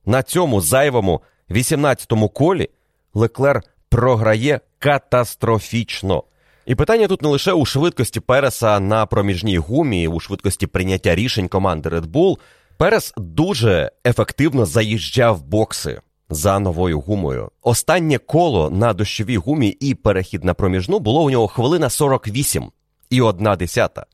На цьому зайвому 18-му колі Леклер програє катастрофічно. І питання тут не лише у швидкості Переса на проміжній гумі, у швидкості прийняття рішень команди Red Bull. Перес дуже ефективно заїжджав бокси за новою гумою. Останнє коло на дощовій гумі і перехід на проміжну було у нього хвилина 48 і одна десята.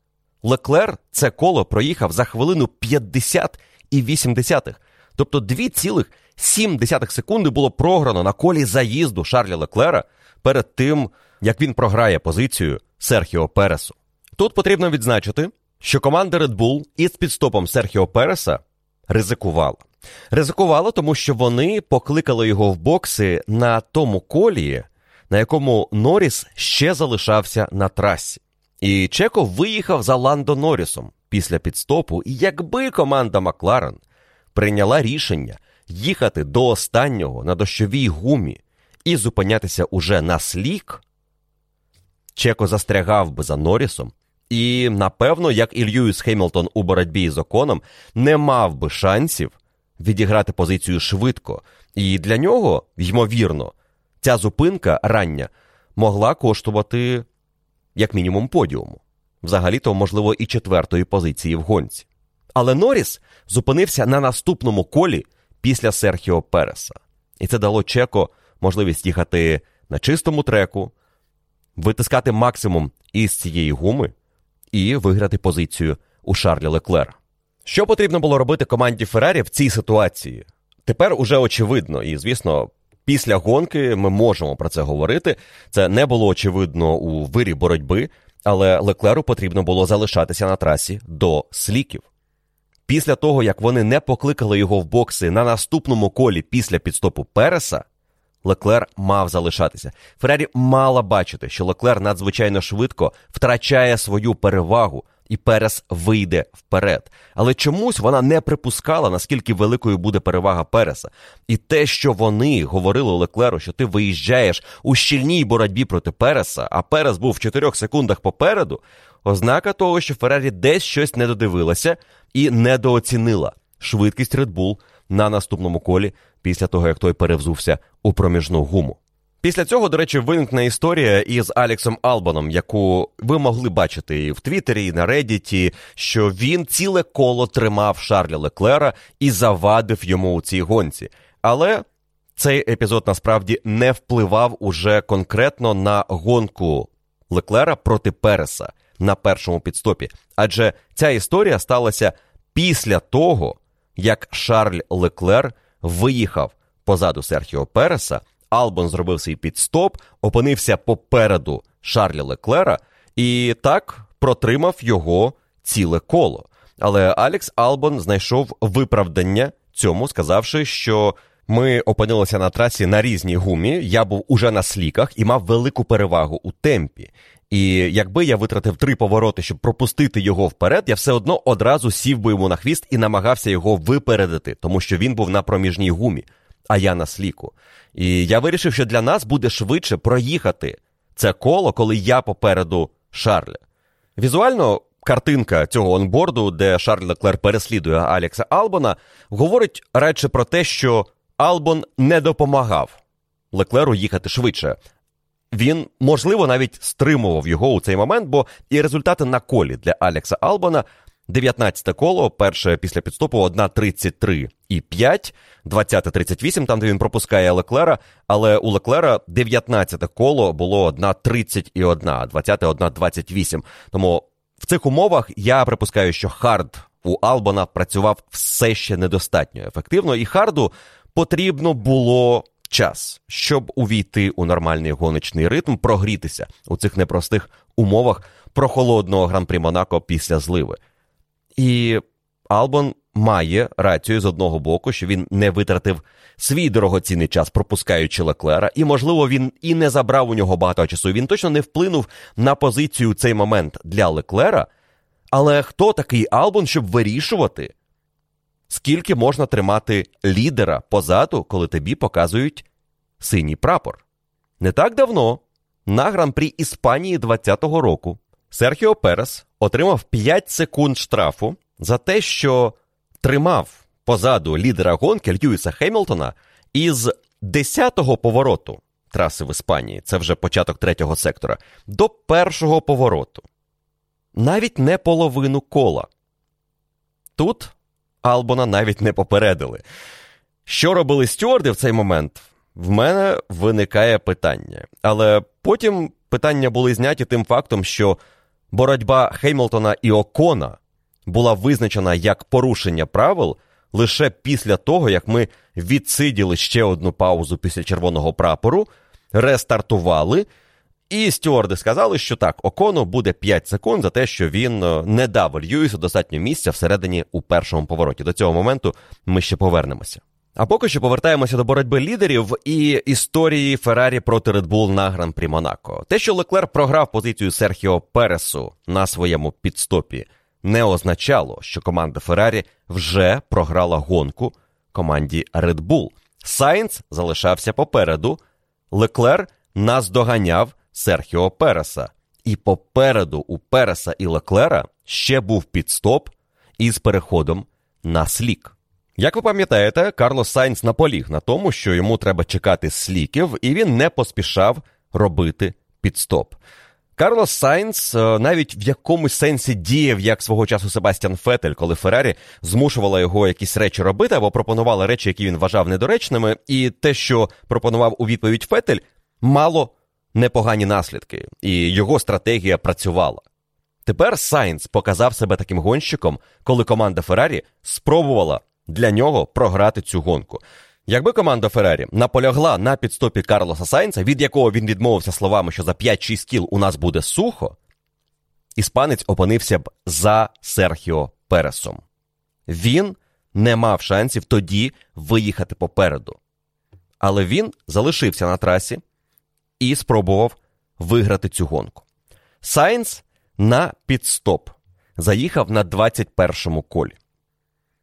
Леклер це коло проїхав за хвилину 50 і 8 десятих. Тобто 2,7 секунди було програно на колі заїзду Шарля Леклера перед тим, як він програє позицію Серхіо Пересу. Тут потрібно відзначити, що команда Red Bull із підстопом Серхіо Переса ризикувала. Ризикувала, тому що вони покликали його в бокси на тому колії, на якому Норріс ще залишався на трасі. І Чеко виїхав за Ландо Норрісом після підстопу, і якби команда Макларен прийняла рішення їхати до останнього на дощовій гумі і зупинятися уже на слік, Чеко застрягав би за Норрісом, і, напевно, як і Льюіс Хемілтон у боротьбі з оконом, не мав би шансів відіграти позицію швидко. І для нього, ймовірно, ця зупинка рання могла коштувати як мінімум подіуму. Взагалі-то, можливо, і четвертої позиції в гонці. Але Норріс зупинився на наступному колі після Серхіо Переса. І це дало Чеко можливість їхати на чистому треку, витискати максимум із цієї гуми і виграти позицію у Шарлі Леклера. Що потрібно було робити команді Феррарі в цій ситуації? Тепер уже очевидно, і звісно, після гонки ми можемо про це говорити. Це не було очевидно у вирі боротьби, але Леклеру потрібно було залишатися на трасі до сліків. Після того, як вони не покликали його в бокси на наступному колі після підстопу Переса, Леклер мав залишатися. Феррарі мала бачити, що Леклер надзвичайно швидко втрачає свою перевагу, і Перес вийде вперед. Але чомусь вона не припускала, наскільки великою буде перевага Переса. І те, що вони говорили Леклеру, що ти виїжджаєш у щільній боротьбі проти Переса, а Перес був в 4 секундах попереду, ознака того, що Феррарі десь щось не додивилася і недооцінила швидкість Red Bull на наступному колі після того, як той перевзувся у проміжну гуму. Після цього, до речі, виникне історія із Алексом Албаном, яку ви могли бачити і в Твіттері, і на Реддіті, що він ціле коло тримав Шарля Леклера і завадив йому у цій гонці. Але цей епізод насправді не впливав уже конкретно на гонку Леклера проти Переса на першому підстопі. Адже ця історія сталася після того, як Шарль Леклер виїхав позаду Серхіо Переса. Албон зробив свій підстоп, опинився попереду Шарля Леклера і так протримав його ціле коло. Але Алекс Албон знайшов виправдання цьому, сказавши, що ми опинилися на трасі на різній гумі. Я був уже на сліках і мав велику перевагу у темпі. І якби я витратив три повороти, щоб пропустити його вперед, я все одно одразу сів би йому на хвіст і намагався його випередити, тому що він був на проміжній гумі, а я на сліку. І я вирішив, що для нас буде швидше проїхати це коло, коли я попереду Шарля. Візуально. Картинка цього онборду, де Шарль Леклер переслідує Алекса Албона, говорить радше про те, що Албон не допомагав Леклеру їхати швидше. Він, можливо, навіть стримував його у цей момент, бо і результати на колі для Алекса Албона 19 коло, перше після піт-стопу 1.33 і 5, 20-38, там де він пропускає Леклера, але у Леклера 19 коло було 1.30 і 1, 20 1.28. Тому в цих умовах я припускаю, що хард у Албона працював все ще недостатньо ефективно, і харду потрібно було час, щоб увійти у нормальний гоночний ритм, прогрітися у цих непростих умовах прохолодного гран-прі Монако після зливи. І Албон має рацію з одного боку, що він не витратив свій дорогоцінний час, пропускаючи Леклера, і, можливо, він і не забрав у нього багато часу. Він точно не вплинув на позицію у цей момент для Леклера. Але хто такий Албон, щоб вирішувати, скільки можна тримати лідера позаду, коли тобі показують синій прапор? Не так давно на гран-прі Іспанії 2020 року Серхіо Перес отримав 5 секунд штрафу за те, що тримав позаду лідера гонки Льюіса Хемілтона із 10-го повороту траси в Іспанії, це вже початок третього сектора, до першого повороту. Навіть не половину кола. Тут Албона навіть не попередили. Що робили стюарди в цей момент? В мене виникає питання. Але потім питання були зняті тим фактом, що боротьба Хеймлтона і Окона була визначена як порушення правил лише після того, як ми відсиділи ще одну паузу після червоного прапору, рестартували. І стюарди сказали, що так, Окону буде 5 секунд за те, що він е, не дав Льюісу достатньо місця всередині у першому повороті. До цього моменту ми ще повернемося. А поки що повертаємося до боротьби лідерів і історії Феррарі проти Bull на гран-прі Монако. Те, що Леклер програв позицію Серхіо Пересу на своєму підстопі, не означало, що команда Феррарі вже програла гонку команді Bull. Сайнц залишався попереду. Леклер наздоганяв Серхіо Переса. І попереду у Переса і Леклера ще був підстоп із переходом на слік. Як ви пам'ятаєте, Карлос Сайнц наполіг на тому, що йому треба чекати сліків, і він не поспішав робити підстоп. Карлос Сайнц е, навіть в якомусь сенсі діяв як свого часу Себастьян Фетель, коли Феррарі змушувала його якісь речі робити або пропонувала речі, які він вважав недоречними, і те, що пропонував у відповідь Фетель, мало непогані наслідки, і його стратегія працювала. Тепер Сайнц показав себе таким гонщиком, коли команда Феррарі спробувала для нього програти цю гонку. Якби команда Феррарі наполягла на підстопі Карлоса Сайнца, від якого він відмовився словами, що за 5-6 кіл у нас буде сухо, іспанець опинився б за Серхіо Пересом. Він не мав шансів тоді виїхати попереду. Але він залишився на трасі і спробував виграти цю гонку. Сайнц на підстоп заїхав на 21-му колі.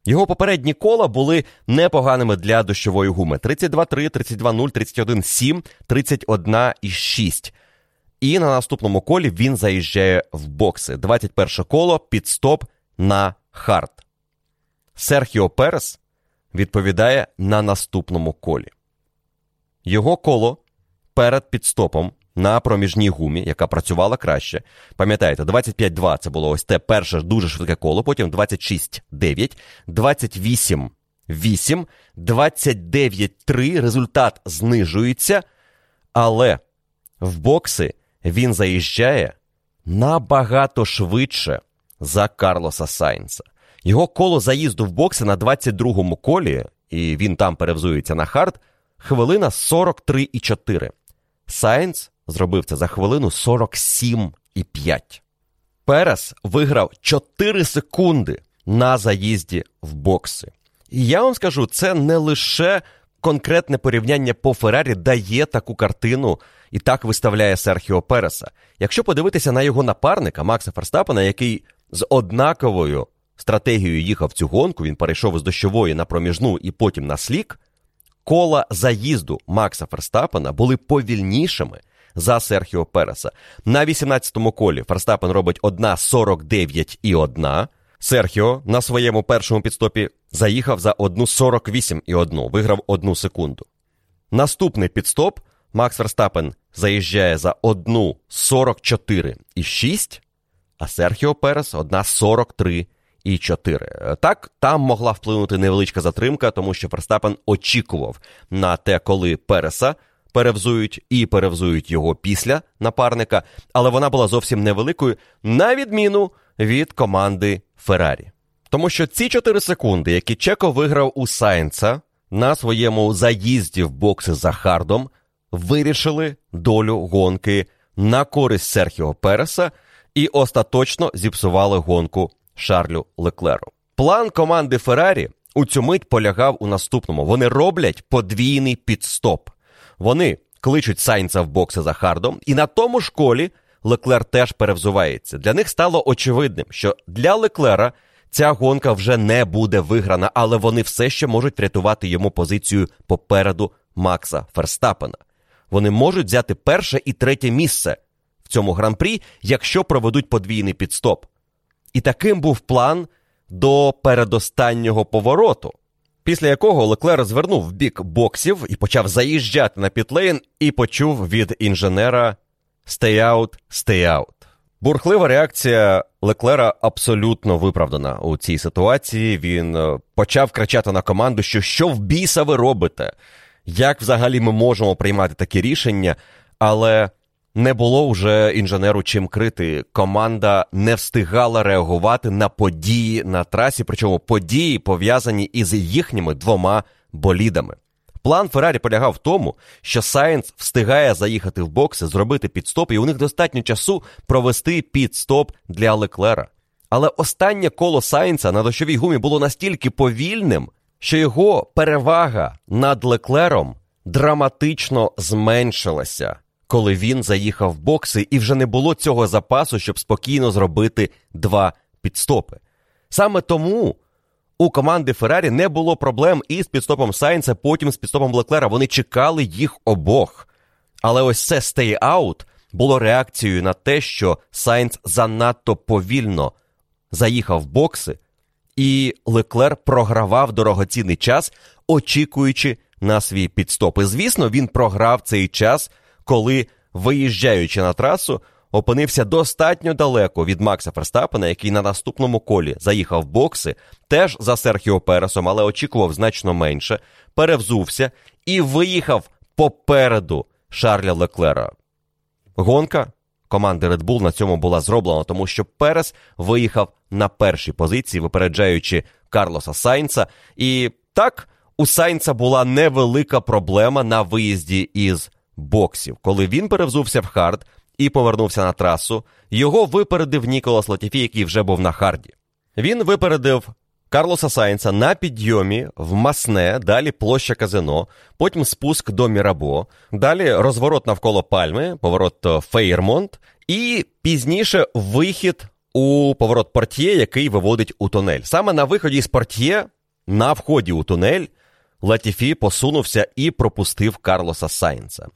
Його попередні кола були непоганими для дощової гуми: 32-3, 32-0, 31-7, 31,6. І на наступному колі він заїжджає в бокси. 21 коло піт-стоп на хард. Серхіо Перес відповідає на наступному колі. Його коло перед піт-стопом на проміжній гумі, яка працювала краще. Пам'ятаєте, 25-2 це було ось те перше дуже швидке коло, потім 26-9, 28-8, 29-3. Результат знижується, але в бокси він заїжджає набагато швидше за Карлоса Сайнса. Його коло заїзду в бокси на 22-му колі, і він там перевзується на hard, хвилина 43,4. Сайнс зробив це за хвилину 47,5. Перес виграв 4 секунди на заїзді в бокси. І я вам скажу, це не лише конкретне порівняння по Феррарі дає таку картину і так виставляє Серхіо Переса. Якщо подивитися на його напарника Макса Ферстапена, який з однаковою стратегією їхав цю гонку, він перейшов із дощової на проміжну і потім на слік, кола заїзду Макса Ферстапена були повільнішими за Серхіо Переса. На 18-му колі Ферстапен робить 1.49 і 1. Серхіо на своєму першому підстопі заїхав за 1.48 і 1, виграв 1 секунду. Наступний підстоп Макс Ферстапен заїжджає за 1.44 і 6, а Серхіо Перес 1.43 і 4. Так, там могла вплинути невеличка затримка, тому що Ферстапен очікував на те, коли Переса перевзують і перевзують його після напарника, але вона була зовсім невеликою, на відміну від команди Феррарі. Тому що ці 4 секунди, які Чеко виграв у Сайнца на своєму заїзді в бокси за Хардом, вирішили долю гонки на користь Серхіо Переса і остаточно зіпсували гонку Шарлю Леклеру. План команди Феррарі у цю мить полягав у наступному: вони роблять подвійний підстоп. Вони кличуть Сайнца в бокси за Хардом, і на тому ж колі Леклер теж перевзувається. Для них стало очевидним, що для Леклера ця гонка вже не буде виграна, але вони все ще можуть врятувати йому позицію попереду Макса Ферстапена. Вони можуть взяти перше і третє місце в цьому гран-прі, якщо проведуть подвійний підстоп. І таким був план до передостаннього повороту, після якого Леклер звернув в бік боксів і почав заїжджати на пітлейн і почув від інженера «Stay out, stay out». Бурхлива реакція Леклера абсолютно виправдана у цій ситуації. Він е, почав кричати на команду, що що в біса ви робите? Як взагалі ми можемо приймати такі рішення? Але не було вже інженеру чим крити. Команда не встигала реагувати на події на трасі, причому події пов'язані із їхніми двома болідами. План Феррарі полягав в тому, що Сайенс встигає заїхати в бокси, зробити підстоп, і у них достатньо часу провести підстоп для Леклера. Але останнє коло Сайенса на дощовій гумі було настільки повільним, що його перевага над Леклером драматично зменшилася, коли він заїхав в бокси, і вже не було цього запасу, щоб спокійно зробити два підстопи. Саме тому у команди Феррарі не було проблем із підстопом Сайнса, потім з підстопом Леклера. Вони чекали їх обох. Але ось це out було реакцією на те, що Сайнс занадто повільно заїхав в бокси, і Леклер програвав дорогоцінний час, очікуючи на свій піт-стоп. І звісно, він програв цей час, коли, виїжджаючи на трасу, опинився достатньо далеко від Макса Ферстапена, який на наступному колі заїхав в бокси, теж за Серхіо Пересом, але очікував значно менше, перевзувся і виїхав попереду Шарля Леклера. Гонка команди Red Bull на цьому була зроблена, тому що Перес виїхав на першій позиції, випереджаючи Карлоса Сайнца. І так, у Сайнца була невелика проблема на виїзді із боксів. Коли він перевзувся в hard і повернувся на трасу, його випередив Ніколас Латіфі, який вже був на hard і. Він випередив Карлоса Сайнца на підйомі в Масне, далі площа Казино, потім спуск до Мірабо, далі розворот навколо Пальми, поворот е, Фейермонт, і пізніше вихід у поворот Портьє, який виводить у тунель. Саме на виході з Портьє, на вході у тунель, Латіфі посунувся і пропустив Карлоса Сайнца.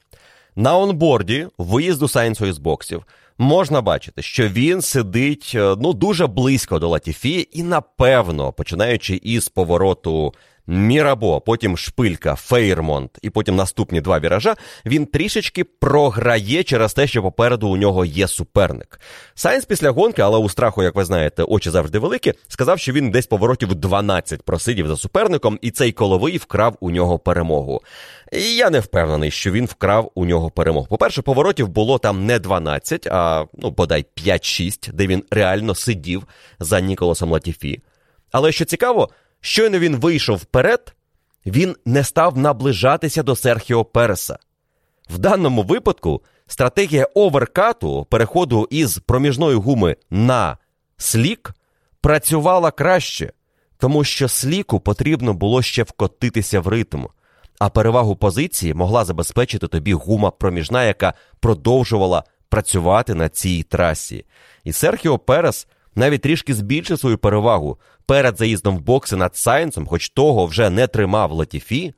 На онборді виїзду Сайнсу із боксів можна бачити, що він сидить е, ну дуже близько до Латіфі, і напевно, починаючи із повороту Мірабо, потім шпилька, Фейрмонт, і потім наступні два віража, він трішечки програє через те, що попереду у нього є суперник. Сайнс після гонки, але у страху, як ви знаєте, очі завжди великі, сказав, що він десь поворотів 12 просидів за суперником, і цей коловий вкрав у нього перемогу. І я не впевнений, що він вкрав у нього перемогу. По-перше, поворотів було там не 12, а ну, бодай 5-6, де він реально сидів за Ніколасом Латіфі. Але що цікаво, щойно він вийшов вперед, він не став наближатися до Серхіо Переса. В даному випадку стратегія оверкату, переходу із проміжної гуми на слік, працювала краще, тому що сліку потрібно було ще вкотитися в ритм а перевагу позиції могла забезпечити тобі гума проміжна, яка продовжувала працювати на цій трасі. І Серхіо Перес навіть трішки збільшив свою перевагу перед заїздом в бокси над Сайнсом, хоч того вже не тримав Латіфі.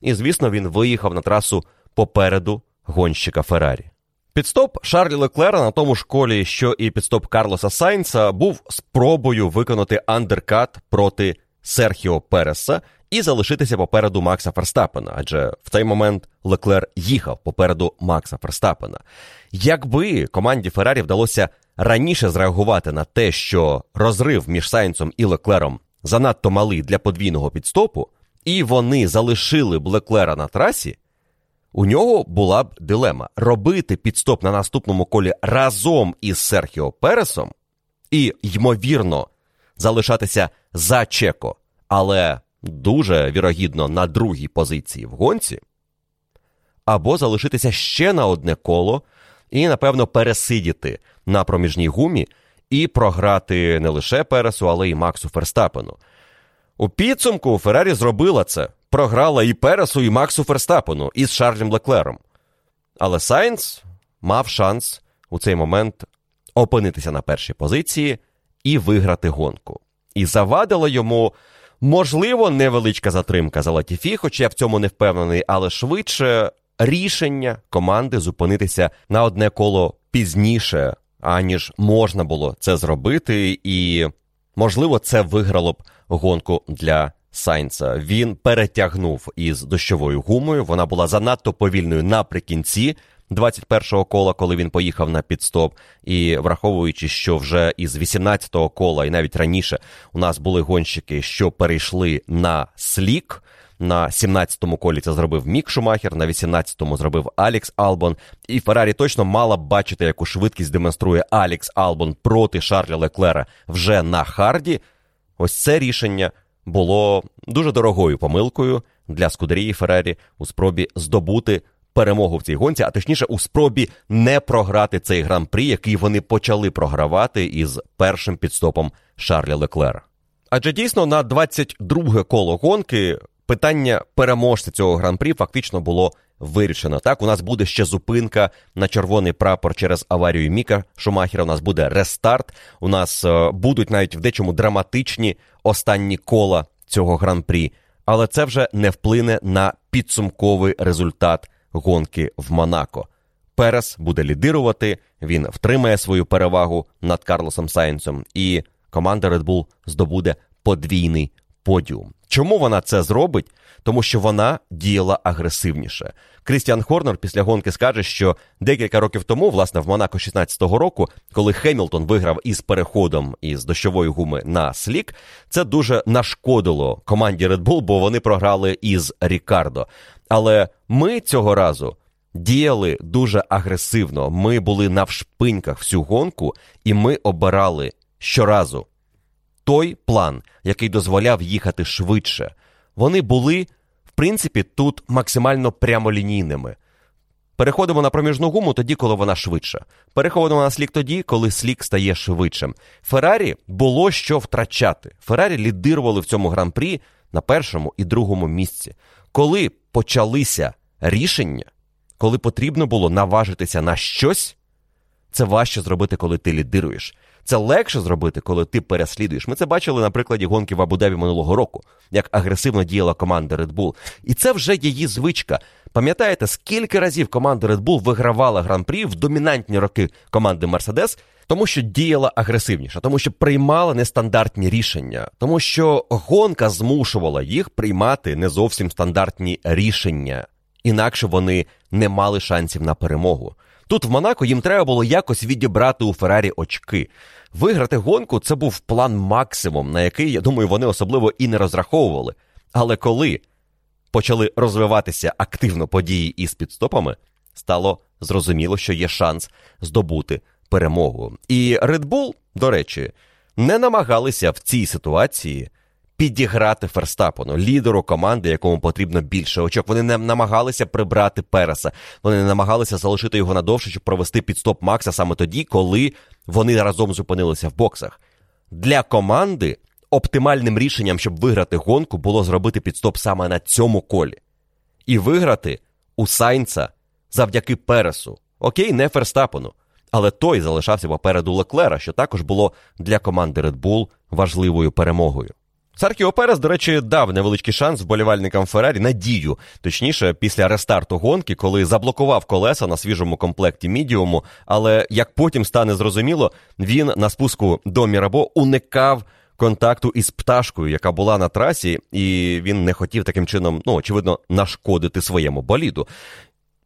І, звісно, він виїхав на трасу попереду гонщика Феррарі. Піт-стоп Шарля Леклера на тому ж колі, що і піт-стоп Карлоса Сайнса, був спробою виконати undercut проти Серхіо Переса і залишитися попереду Макса Ферстапена, адже в цей момент Леклер їхав попереду Макса Ферстапена. Якби команді Феррарі вдалося раніше зреагувати на те, що розрив між Сайнцем і Леклером занадто малий для подвійного підстопу, і вони залишили б Леклера на трасі, у нього була б дилема робити підстоп на наступному колі разом із Серхіо Пересом і, ймовірно, залишатися за Чеко, але дуже вірогідно на другій позиції в гонці, або залишитися ще на одне коло і, напевно, пересидіти на проміжній гумі і програти не лише Пересу, але й Максу Ферстапену. У підсумку Феррарі зробила це, програла і Пересу, і Максу Ферстапену із Шарлем Леклером. Але Сайнс мав шанс у цей момент опинитися на першій позиції і виграти гонку. І завадила йому, можливо, невеличка затримка за Латіфі, хоч я в цьому не впевнений, але швидше рішення команди зупинитися на одне коло пізніше, аніж можна було це зробити, і, можливо, це виграло б гонку для Сайнца. Він перетягнув із дощовою гумою. Вона була занадто повільною наприкінці 21-го кола, коли він поїхав на підстоп. І враховуючи, що вже із 18-го кола, і навіть раніше у нас були гонщики, що перейшли на слік. На 17-му колі це зробив Мік Шумахер, на 18-му зробив Алекс Албон. І Феррарі точно мала б бачити, яку швидкість демонструє Алекс Албон проти Шарля Леклера вже на hard і. Ось це рішення було дуже дорогою помилкою для Скудерії Феррарі у спробі здобути перемогу в цій гонці, а точніше у спробі не програти цей гран-прі, який вони почали програвати із першим піт-стопом Шарля Леклера. Адже дійсно на 22 коло гонки питання переможця цього гран-прі фактично було вирішено. Так, у нас буде ще зупинка на червоний прапор через аварію Міка Шумахера. У нас буде рестарт. У нас е, будуть навіть в дечому драматичні останні кола цього гран-прі. Але це вже не вплине на підсумковий результат гонки в Монако. Перес буде лідирувати, він втримає свою перевагу над Карлосом Сайнсом, і команда Red Bull здобуде подвійний подіум. Чому вона це зробить? Тому що вона діяла агресивніше. Крістіан Хорнер після гонки скаже, що декілька років тому, власне, в Монако 16-го року, коли Хемілтон виграв із переходом із дощової гуми на слік, це дуже нашкодило команді Red Bull, бо вони програли із Рікардо. Але ми цього разу діяли дуже агресивно. Ми були навшпиньках всю гонку, і ми обирали щоразу той план, який дозволяв їхати швидше. Вони були, в принципі, тут максимально прямолінійними. Переходимо на проміжну гуму тоді, коли вона швидша. Переходимо на слік тоді, коли слік стає швидшим. Феррарі було що втрачати. Феррарі лідирували в цьому гран-прі на першому і другому місці. Коли почалися рішення, коли потрібно було наважитися на щось, це важче зробити, коли ти лідируєш. Це легше зробити, коли ти переслідуєш. Ми це бачили на прикладі гонки в Абу-Дабі минулого року, як агресивно діяла команда Red Bull. І це вже її звичка. Пам'ятаєте, скільки разів команда Red Bull вигравала гран-прі в домінантні роки команди Mercedes, тому що діяла агресивніше, тому що приймала нестандартні рішення, тому що гонка змушувала їх приймати не зовсім стандартні рішення, інакше вони не мали шансів на перемогу. Тут в Монако їм треба було якось відібрати у Феррарі очки. Виграти гонку це був план максимум, на який, я думаю, вони особливо і не розраховували. Але коли почали розвиватися активно події із підстопами, стало зрозуміло, що є шанс здобути перемогу. І Red Bull, до речі, не намагалися в цій ситуації підіграти Ферстапену, лідеру команди, якому потрібно більше очок. Вони не намагалися прибрати Переса. Вони не намагалися залишити його надовше, щоб провести підстоп Макса саме тоді, коли вони разом зупинилися в боксах. Для команди оптимальним рішенням, щоб виграти гонку, було зробити підстоп саме на цьому колі. І виграти у Сайнца завдяки Пересу. Окей, не Ферстапену. Але той залишався попереду Леклера, що також було для команди Red Bull важливою перемогою. Саркіо Перес, до речі, дав невеличкий шанс вболівальникам Феррарі надію, точніше, після рестарту гонки, коли заблокував колеса на свіжому комплекті мідіуму. Але як потім стане зрозуміло, він на спуску до Мірабо уникав контакту із пташкою, яка була на трасі, і він не хотів таким чином, ну, очевидно, нашкодити своєму боліду.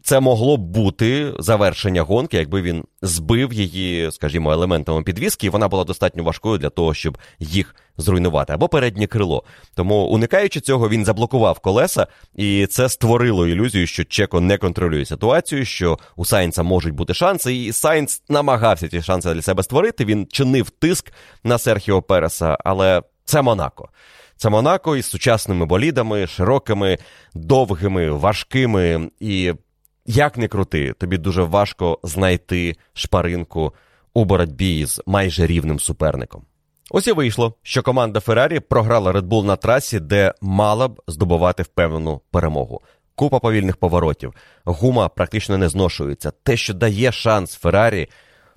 Це могло б бути завершення гонки, якби він збив її, скажімо, елементами підвіски, і вона була достатньо важкою для того, щоб їх зруйнувати, або переднє крило. Тому, уникаючи цього, він заблокував колеса, і це створило ілюзію, що Чеко не контролює ситуацію, що у Сайнца можуть бути шанси, і Сайнц намагався ці шанси для себе створити. Він чинив тиск на Серхіо Переса, але це Монако. Це Монако із сучасними болідами, широкими, довгими, важкими і як не крути, тобі дуже важко знайти шпаринку у боротьбі з майже рівним суперником. Ось і вийшло, що команда Феррарі програла Red Bull на трасі, де мала б здобувати впевнену перемогу. Купа повільних поворотів, гума практично не зношується. Те, що дає шанс Феррарі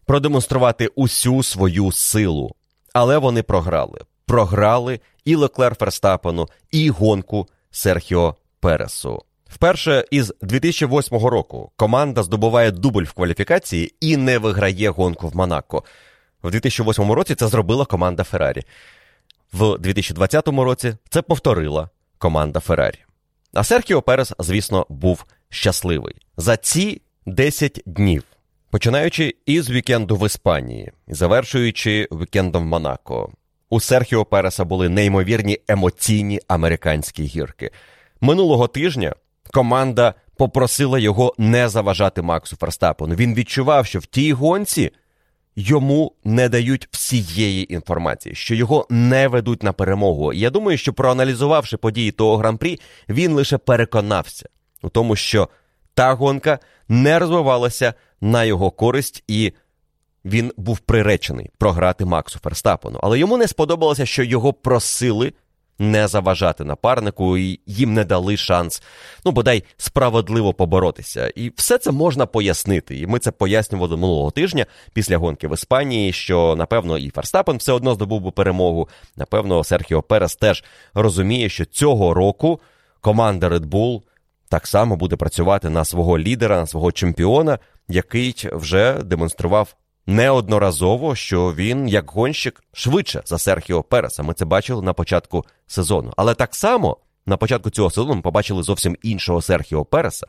продемонструвати усю свою силу. Але вони програли. Програли і Леклер Ферстапену, і гонку Серхіо Пересу. Вперше із 2008 року команда здобуває дубль в кваліфікації і не виграє гонку в Монако. В 2008 році це зробила команда Феррарі. В 2020 році це повторила команда Феррарі. А Серхіо Перес, звісно, був щасливий за ці 10 днів, починаючи із вікенду в Іспанії, завершуючи вікендом в Монако. У Серхіо Переса були неймовірні емоційні американські гірки. Минулого тижня команда попросила його не заважати Максу Ферстапену. Він відчував, що в тій гонці йому не дають всієї інформації, що його не ведуть на перемогу. І я думаю, що проаналізувавши події того гран-прі, він лише переконався у тому, що та гонка не розвивалася на його користь, і він був приречений програти Максу Ферстапену. Але йому не сподобалося, що його просили не заважати напарнику, і їм не дали шанс, ну бодай справедливо поборотися. І все це можна пояснити. І ми це пояснювали минулого тижня після гонки в Іспанії, що напевно і Ферстапен все одно здобув би перемогу. Напевно, Серхіо Перес теж розуміє, що цього року команда Red Bull так само буде працювати на свого лідера, на свого чемпіона, який вже демонстрував неодноразово, що він, як гонщик, швидше за Серхіо Переса. Ми це бачили на початку сезону. Але так само на початку цього сезону ми побачили зовсім іншого Серхіо Переса,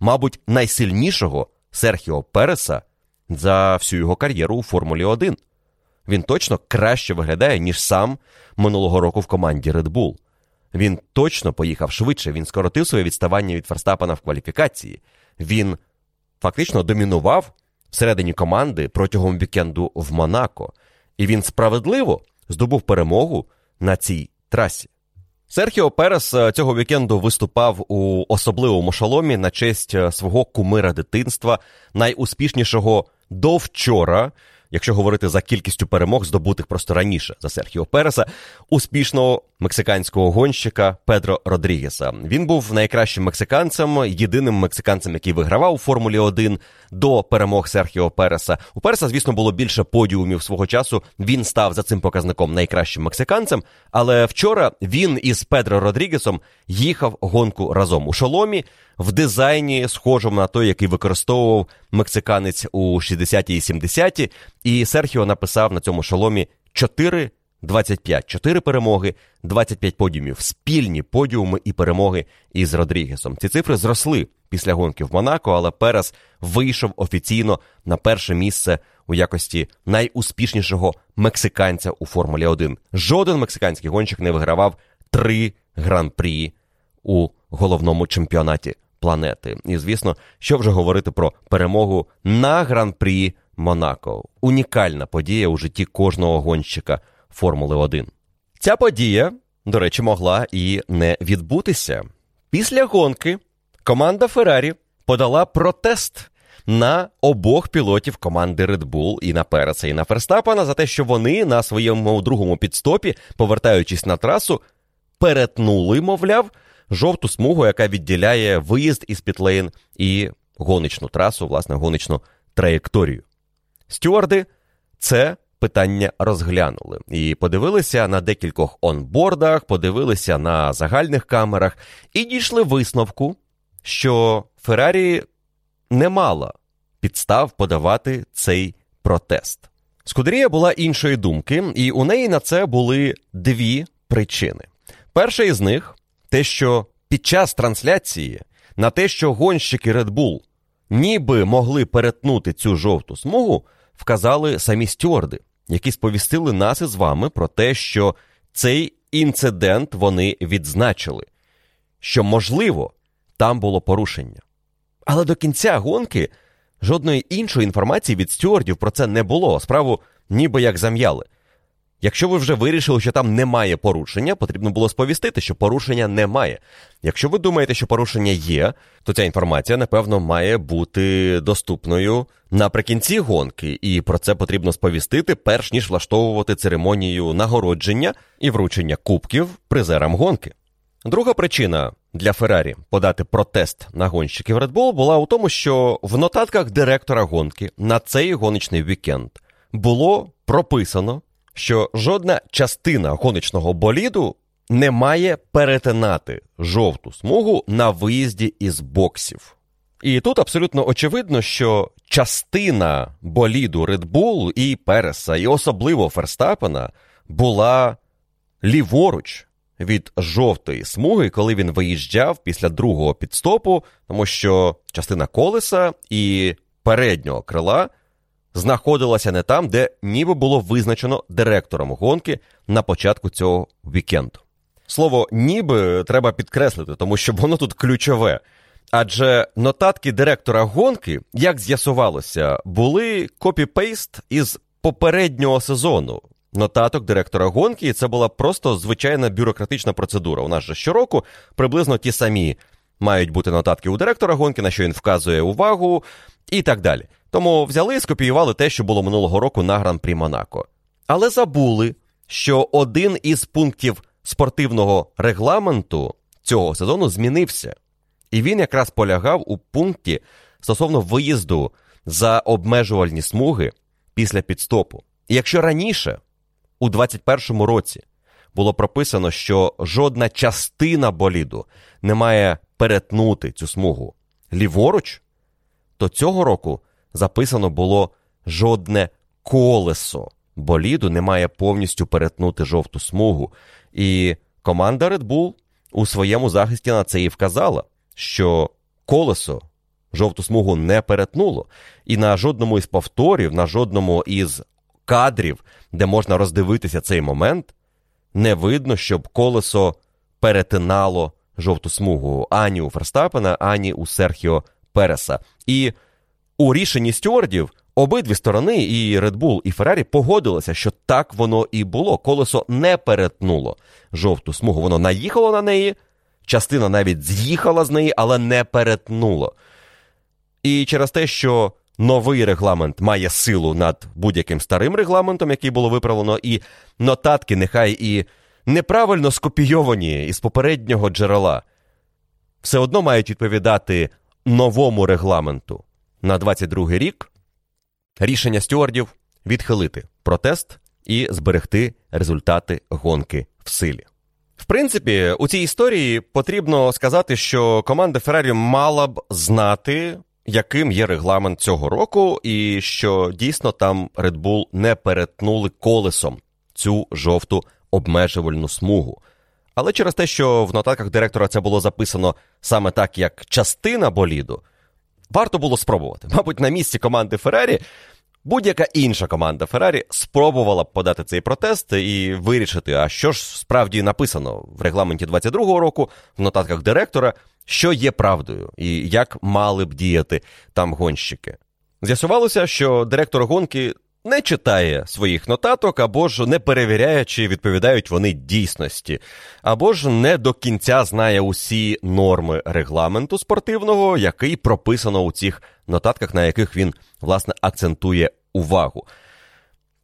мабуть, найсильнішого Серхіо Переса за всю його кар'єру у Формулі 1. Він точно краще виглядає, ніж сам минулого року в команді Red Bull. Він точно поїхав швидше, він скоротив своє відставання від Ферстапена в кваліфікації. Він фактично домінував всередині команди протягом вікенду в Монако, і він справедливо здобув перемогу на цій трасі. Серхіо Перес е, цього вікенду виступав у особливому шаломі на честь е, свого кумира дитинства, найуспішнішого до вчора якщо говорити за кількістю перемог, здобутих просто раніше за Серхіо Переса, успішного мексиканського гонщика Педро Родрігеса. Він був найкращим мексиканцем, єдиним мексиканцем, який вигравав у Формулі 1 до перемог Серхіо Переса. У Переса, звісно, було більше подіумів свого часу. Він став за цим показником найкращим мексиканцем. Але вчора він із Педро Родрігесом їхав гонку разом у шоломі в дизайні, схожому на той, який використовував мексиканець у 60-ті і 70-ті. І Серхіо написав на цьому шоломі 4 25, 4 перемоги, 25 подіумів, спільні подіуми і перемоги із Родрігесом. Ці цифри зросли після гонки в Монако, але Перес вийшов офіційно на перше місце у якості найуспішнішого мексиканця у Формулі 1. Жоден мексиканський гонщик не вигравав три гран-прі у головному чемпіонаті планети. І звісно, що вже говорити про перемогу на гран-прі Монако. Унікальна подія у житті кожного гонщика Формули 1. Ця подія, до речі, могла і не відбутися. Після гонки команда Феррарі подала протест на обох пілотів команди Red Bull і на Переса, і на Ферстапана за те, що вони на своєму другому підстопі, повертаючись на трасу, перетнули, мовляв, жовту смугу, яка відділяє виїзд із Пітлейн і гоночну трасу, власне, гоночну траєкторію. Стюарди це питання розглянули і подивилися на декількох онбордах, подивилися на загальних камерах і дійшли висновку, що Феррарі не мала підстав подавати цей протест. Скудерія була іншої думки, і у неї на це були дві причини. Перша із них те, що під час трансляції на те, що гонщики Red Bull ніби могли перетнути цю жовту смугу, вказали самі стюарди, які сповістили нас із вами про те, що цей інцидент вони відзначили, що, можливо, там було порушення. Але до кінця гонки жодної іншої інформації від стюардів про це не було. Справу ніби як зам'яли. Якщо ви вже вирішили, що там немає порушення, потрібно було сповістити, що порушення немає. Якщо ви думаєте, що порушення є, то ця інформація, напевно, має бути доступною наприкінці гонки, і про це потрібно сповістити, перш ніж влаштовувати церемонію нагородження і вручення кубків призерам гонки. Друга причина для Феррарі подати протест на гонщиків Red Bull була у тому, що в нотатках директора гонки на цей гоночний вікенд було прописано, що жодна частина гоночного боліду не має перетинати жовту смугу на виїзді із боксів. І тут абсолютно очевидно, що частина боліду Red Bull і Переса, і особливо Ферстапена, була ліворуч від жовтої смуги, коли він виїжджав після другого піт-стопу, тому що частина колеса і переднього крила знаходилася не там, де ніби було визначено директором гонки на початку цього вікенду. Слово ніби треба підкреслити, тому що воно тут ключове. Адже нотатки директора гонки, як з'ясувалося, були copy-paste із попереднього сезону. Нотаток директора гонки, і це була просто звичайна бюрократична процедура. У нас же щороку приблизно ті самі мають бути нотатки у директора гонки, на що він вказує увагу, і так далі. Тому взяли і скопіювали те, що було минулого року на Гран-прі Монако. Але забули, що один із пунктів спортивного регламенту цього сезону змінився. І він якраз полягав у пункті стосовно виїзду за обмежувальні смуги після підстопу. І якщо раніше, у 2021 році, було прописано, що жодна частина боліду не має перетнути цю смугу ліворуч, то цього року записано було жодне колесо боліду не має повністю перетнути жовту смугу. І команда Red Bull у своєму захисті на це і вказала, що колесо жовту смугу не перетнуло. І на жодному із повторів, на жодному із кадрів, де можна роздивитися цей момент, не видно, щоб колесо перетинало жовту смугу ані у Ферстапена, ані у Серхіо Переса. І у рішенні стюардів обидві сторони, і Red Bull, і Феррарі, погодилися, що так воно і було. Колесо не перетнуло жовту смугу. Воно наїхало на неї, частина навіть з'їхала з неї, але не перетнуло. І через те, що новий регламент має силу над будь-яким старим регламентом, який було виправлено, і нотатки нехай і неправильно скопійовані із попереднього джерела, все одно мають відповідати новому регламенту на 22 рік. Рішення стюардів відхилити протест і зберегти результати гонки в силі. В принципі, у цій історії потрібно сказати, що команда Феррарі мала б знати, яким є регламент цього року, і що дійсно там Red Bull не перетнули колесом цю жовту обмежувальну смугу. Але через те, що в нотатках директора це було записано саме так, як частина боліду, варто було спробувати. Мабуть, на місці команди Феррарі будь-яка інша команда Феррарі спробувала б подати цей протест і вирішити, а що ж справді написано в регламенті 22-го року, в нотатках директора, що є правдою, і як мали б діяти там гонщики. З'ясувалося, що директор гонки не читає своїх нотаток, або ж не перевіряє, чи відповідають вони дійсності, або ж не до кінця знає усі норми регламенту спортивного, який прописано у цих нотатках, на яких він власне акцентує увагу.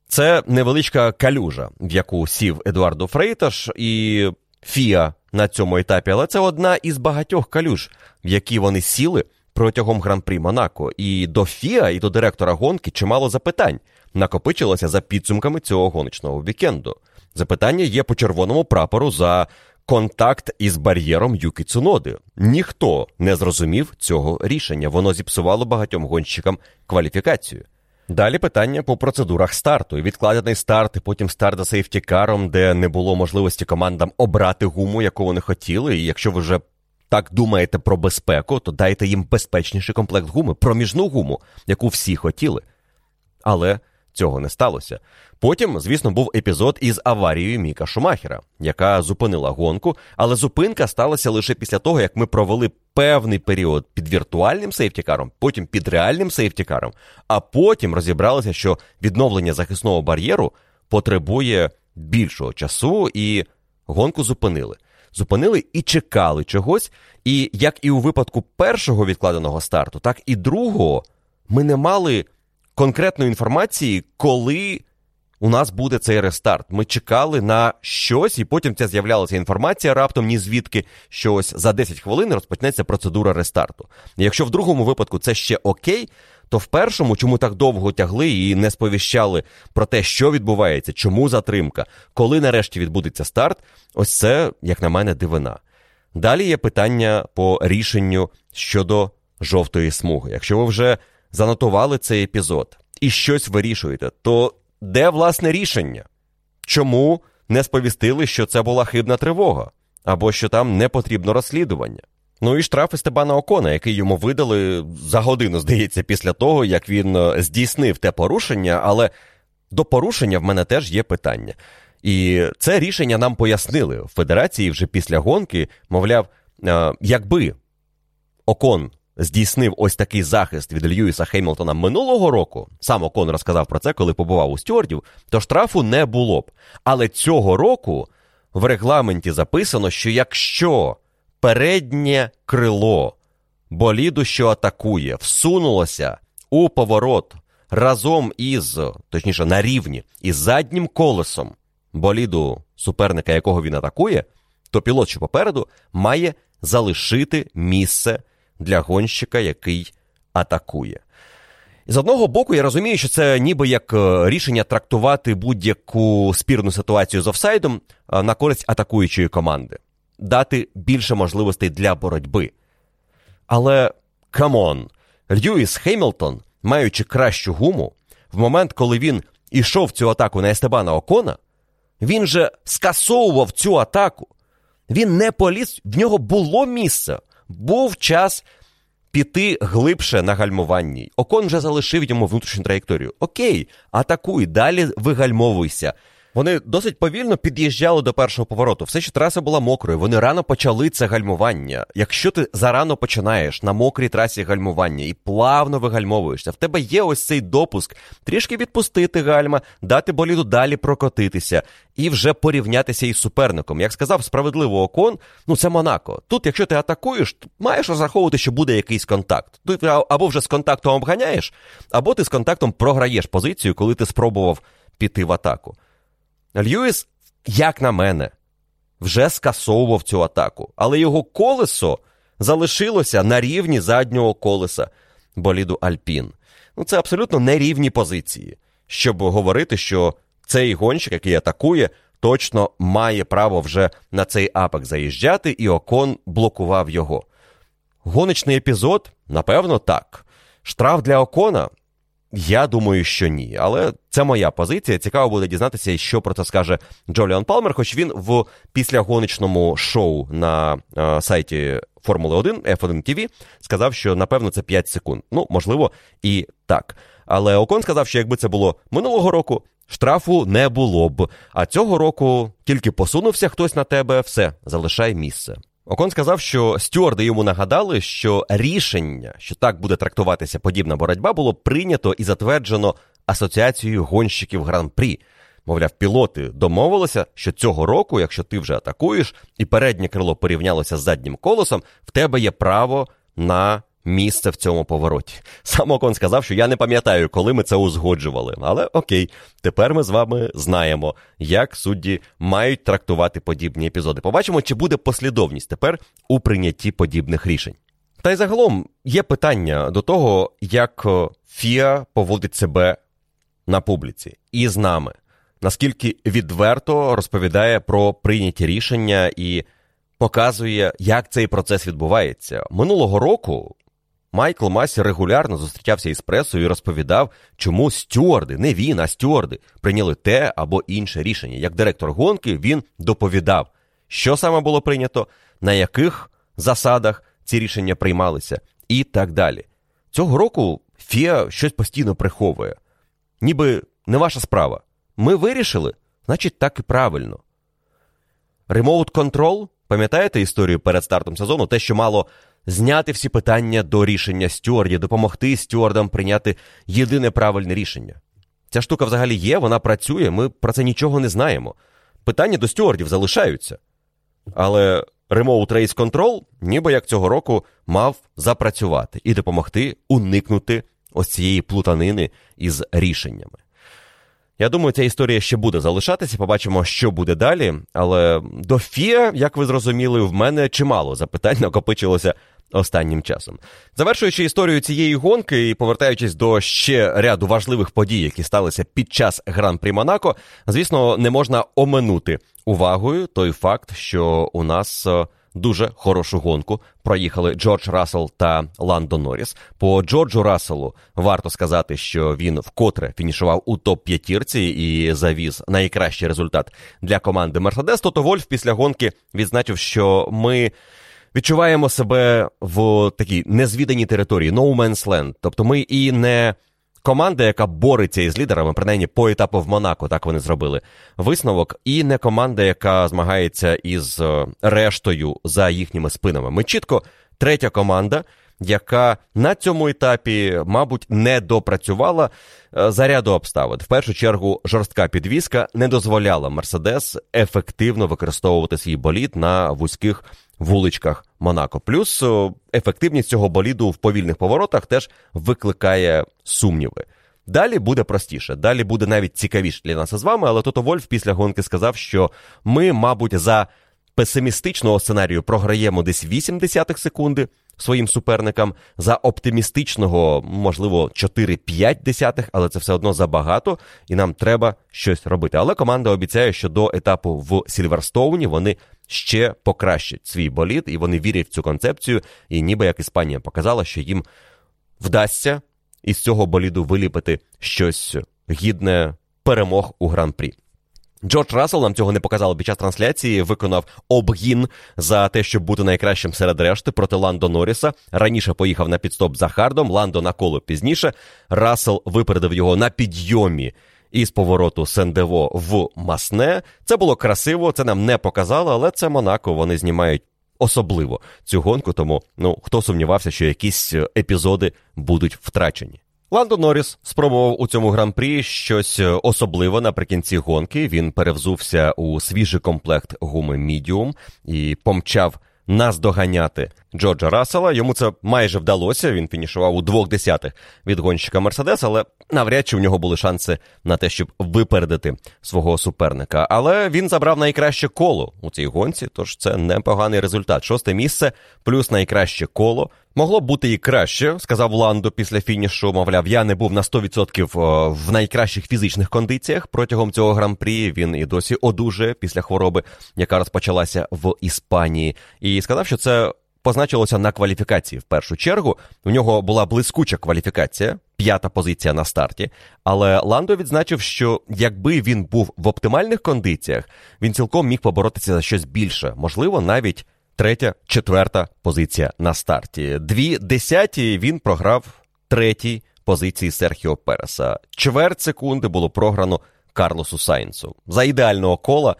Це невеличка калюжа, в яку сів Едуардо Фрейташ і Фіа на цьому етапі, але це одна із багатьох калюж, в які вони сіли протягом гран-прі Монако. І до Фіа, і до директора гонки чимало запитань накопичилося за підсумками цього гоночного вікенду. Запитання є по червоному прапору за контакт із бар'єром Юкі Цуноди. Ніхто не зрозумів цього рішення. Воно зіпсувало багатьом гонщикам кваліфікацію. Далі питання по процедурах старту. Відкладений старт, і потім старт за сейфтікаром, де не було можливості командам обрати гуму, яку вони хотіли. І якщо ви вже так думаєте про безпеку, то дайте їм безпечніший комплект гуми, проміжну гуму, яку всі хотіли. Але цього не сталося. Потім, звісно, був епізод із аварією Міка Шумахера, яка зупинила гонку, але зупинка сталася лише після того, як ми провели певний період під віртуальним сейфтікаром, потім під реальним сейфтікаром, а потім розібралися, що відновлення захисного бар'єру потребує більшого часу, і гонку зупинили. Зупинили і чекали чогось. І як і у випадку першого відкладеного старту, так і другого ми не мали конкретної інформації, коли у нас буде цей рестарт. Ми чекали на щось, і потім ця з'являлася інформація раптом ні звідки, що ось за 10 хвилин розпочнеться процедура рестарту. Якщо в другому випадку це ще окей, то в першому, чому так довго тягли і не сповіщали про те, що відбувається, чому затримка, коли нарешті відбудеться старт, ось це, як на мене, дивина. Далі є питання по рішенню щодо жовтої смуги. Якщо ви вже занотували цей епізод і щось вирішуєте, то де власне рішення? Чому не сповістили, що це була хибна тривога, або що там не потрібно розслідування? Ну і штраф Стебана Окона, який йому видали за годину, здається, після того, як він е, здійснив те порушення, але до порушення в мене теж є питання. І це рішення нам пояснили в Федерації вже після гонки, мовляв, е, якби Окон здійснив ось такий захист від Льюіса Хеймлтона минулого року, сам Окон розказав про це, коли побував у стюардів, то штрафу не було б. Але цього року в регламенті записано, що якщо переднє крило боліду, що атакує, всунулося у поворот разом із, точніше, на рівні із заднім колесом боліду суперника, якого він атакує, то пілот, що попереду, має залишити місце для гонщика, який атакує. З одного боку, я розумію, що це ніби як е, рішення трактувати будь-яку спірну ситуацію з офсайдом е, на користь атакуючої команди, дати більше можливостей для боротьби. Але come on, Льюіс Хемілтон, маючи кращу гуму, в момент, коли він ішов цю атаку на Естебана Окона, він же скасовував цю атаку. Він не поліз, в нього було місце, був час піти глибше на гальмуванні. Окон вже залишив йому внутрішню траєкторію. Окей, атакуй, далі вигальмовуйся. Вони досить повільно під'їжджали до першого повороту. Все ще траса була мокрою. Вони рано почали це гальмування. Якщо ти зарано починаєш на мокрій трасі гальмування і плавно вигальмовуєшся, в тебе є ось цей допуск трішки відпустити гальма, дати боліду далі прокотитися і вже порівнятися із суперником. Як сказав справедливо окон, ну це Монако. Тут, якщо ти атакуєш, маєш розраховувати, що буде якийсь контакт. Ти або вже з контактом обганяєш, або ти з контактом програєш позицію, коли ти спробував піти в атаку. Льюіс, як на мене, вже скасовував цю атаку, але його колесо залишилося на рівні заднього колеса боліду Альпін. Ну, це абсолютно нерівні позиції, щоб говорити, що цей гонщик, який атакує, точно має право вже на цей апек заїжджати, і окон блокував його. Гоночний епізод, напевно, так. Штраф для окона я думаю, що ні. Але це моя позиція. Цікаво буде дізнатися, що про це скаже Джоліан Палмер, хоч він в післягоночному шоу на е, сайті Формули 1 F1 TV сказав, що напевно це 5 секунд. Ну, можливо, і так. Але Окон сказав, що якби це було минулого року, штрафу не було б. А цього року тільки посунувся хтось на тебе, все, залишай місце. Окон сказав, що стюарди йому нагадали, що рішення, що так буде трактуватися подібна боротьба, було прийнято і затверджено Асоціацією гонщиків гран-прі. Мовляв, пілоти домовилися, що цього року, якщо ти вже атакуєш, і переднє крило порівнялося з заднім колесом, в тебе є право на місце в цьому повороті. Сам Окон сказав, що я не пам'ятаю, коли ми це узгоджували. Але окей, тепер ми з вами знаємо, як судді мають трактувати подібні епізоди. Побачимо, чи буде послідовність тепер у прийнятті подібних рішень. Та й загалом є питання до того, як Фіа поводить себе на публіці і з нами, наскільки відверто розповідає про прийняті рішення і показує, як цей процес відбувається. Минулого року Майкл Масі регулярно зустрічався із пресою і розповідав, чому стюарди, не він, а стюарди, прийняли те або інше рішення. Як директор гонки він доповідав, що саме було прийнято, на яких засадах ці рішення приймалися, і так далі. Цього року Фіа щось постійно приховує. Ніби не ваша справа. Ми вирішили, значить, так і правильно. Remote Control, пам'ятаєте історію перед стартом сезону? Те, що мало зняти всі питання до рішення стюардів, допомогти стюардам прийняти єдине правильне рішення. Ця штука взагалі є, вона працює, ми про це нічого не знаємо. Питання до стюардів залишаються. Але Remote Race Control, ніби як цього року, мав запрацювати і допомогти уникнути ось цієї плутанини із рішеннями. Я думаю, ця історія ще буде залишатися, побачимо, що буде далі. Але до Фіа, як ви зрозуміли, в мене чимало запитань накопичилося останнім часом. Завершуючи історію цієї гонки і повертаючись до ще ряду важливих подій, які сталися під час гран-прі Монако, звісно, не можна оминути увагою той факт, що у нас. е, Дуже хорошу гонку проїхали Джордж Рассел та Ландо Норріс. По Джорджу Расселу варто сказати, що він вкотре фінішував у топ-п'ятірці і завіз найкращий результат для команди Мерседес. Тото Вольф після гонки відзначив, що ми відчуваємо себе в такій незвіданій території, no man's land. Тобто ми і не команда, яка бореться із лідерами, принаймні по етапу в Монако, так вони зробили висновок, і не команда, яка змагається із е, рештою за їхніми спинами. Ми чітко третя команда. Яка на цьому етапі, мабуть, не допрацювала е, за ряду обставин. В першу чергу, жорстка підвізка не дозволяла Мерседес ефективно використовувати свій болід на вузьких вуличках Монако. Плюс ефективність цього боліду в повільних поворотах теж викликає сумніви. Далі буде простіше, далі буде навіть цікавіше для нас із вами, але Тото Вольф після гонки сказав, що ми, мабуть, за песимістичного сценарію програємо десь 8 десятих секунди своїм суперникам, за оптимістичного, можливо, 4-5 десятих, але це все одно забагато, і нам треба щось робити. Але команда обіцяє, що до етапу в Сільверстоуні вони ще покращать свій болід, і вони вірять в цю концепцію. І ніби як Іспанія показала, що їм вдасться із цього боліду виліпити щось гідне перемог у гран-прі. Джордж Рассел нам цього не показали під час трансляції. Виконав обгін за те, щоб бути найкращим серед решти проти Ландо Норріса. Раніше поїхав на піт-стоп за hard ом, Ландо на коло пізніше. Рассел випередив його на підйомі із повороту Сендево в Масне. Це було красиво, це нам не показало, але це Монако. Вони знімають особливо цю гонку. Тому ну хто сумнівався, що якісь е, епізоди будуть втрачені. Ландо Норріс спробував у цьому гран-прі щось особливе наприкінці гонки. Він перевзувся у свіжий комплект гуми Medium і помчав наздоганяти Джорджа Рассела. Йому це майже вдалося. Він фінішував у двох десятих від гонщика Мерседес, але навряд чи в нього були шанси на те, щоб випередити свого суперника. Але він забрав найкраще коло у цій гонці, тож це непоганий результат. Шосте місце плюс найкраще коло. Могло б бути і краще, сказав Ландо після фінішу. Мовляв, я не був на 100% в найкращих фізичних кондиціях протягом цього гран-прі. Він і досі одужує після хвороби, яка розпочалася в Іспанії, і сказав, що це позначилося на кваліфікації в першу чергу. У нього була блискуча кваліфікація, п'ята позиція на старті. Але Ландо відзначив, що якби він був в оптимальних кондиціях, він цілком міг поборотися за щось більше, можливо, навіть третя, четверта позиція на старті. Дві десяті він програв третій позиції Серхіо Переса. Чверть секунди було програно Карлосу Сайнсу. За ідеального кола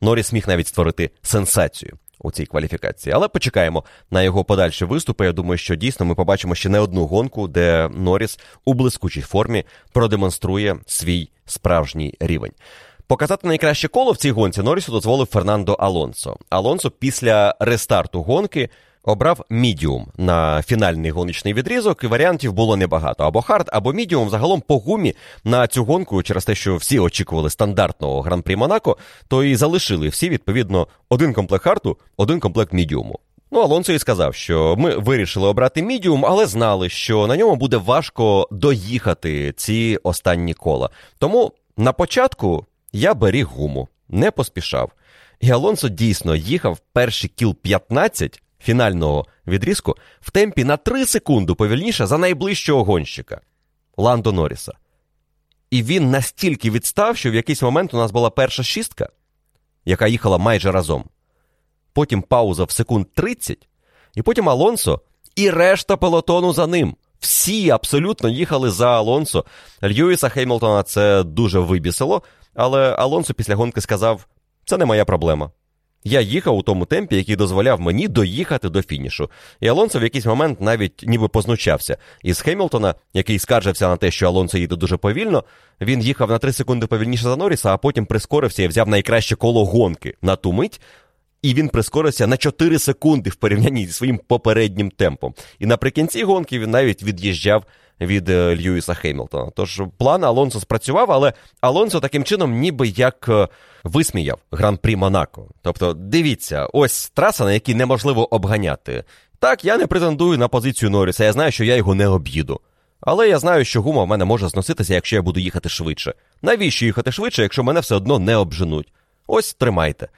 Норріс міг навіть створити сенсацію у цій кваліфікації. Але почекаємо на його подальші виступи. Я думаю, що дійсно ми побачимо ще не одну гонку, де Норріс у блискучій формі продемонструє свій справжній рівень. Показати найкраще коло в цій гонці Норрісу дозволив Фернандо Алонсо. Алонсо після рестарту гонки обрав мідіум на фінальний гоночний відрізок, і варіантів було небагато. Або hard, або мідіум. Загалом по гумі на цю гонку, через те, що всі очікували стандартного гран-прі Монако, то і залишили всі відповідно один комплект харду, один комплект мідіуму. Ну, Алонсо і сказав, що ми вирішили обрати мідіум, але знали, що на ньому буде важко доїхати ці останні кола. Тому на початку я беріг гуму, не поспішав. І Алонсо дійсно їхав перші кіл 15 фінального відрізку в темпі на 3 секунди повільніше за найближчого гонщика Ландо Норріса. І він настільки відстав, що в якийсь момент у нас була перша шістка, яка їхала майже разом. Потім пауза в секунд 30, і потім Алонсо і решта пелотону за ним. Всі абсолютно їхали за Алонсо. Льюіса Хеймлтона це дуже вибісило, але Алонсо після гонки сказав: це не моя проблема. Я їхав у тому темпі, який дозволяв мені доїхати до фінішу. І Алонсо в якийсь момент навіть ніби познучався. Із Хемілтона, який скаржився на те, що Алонсо їде дуже повільно, він їхав на 3 секунди повільніше за Норріса, а потім прискорився і взяв найкраще коло гонки на ту мить. І він прискорився на 4 секунди в порівнянні зі своїм попереднім темпом. І наприкінці гонки він навіть від'їжджав від е, Льюіса Хеймлтона. Тож план Алонсо спрацював, але Алонсо таким чином ніби як е, висміяв гран-прі Монако. Тобто, дивіться, ось траса, на якій неможливо обганяти. Так, я не претендую на позицію Норріса, я знаю, що я його не об'їду. Але я знаю, що гума в мене може зноситися, якщо я буду їхати швидше. Навіщо їхати швидше, якщо мене все одно не обженуть? Ось тримайте.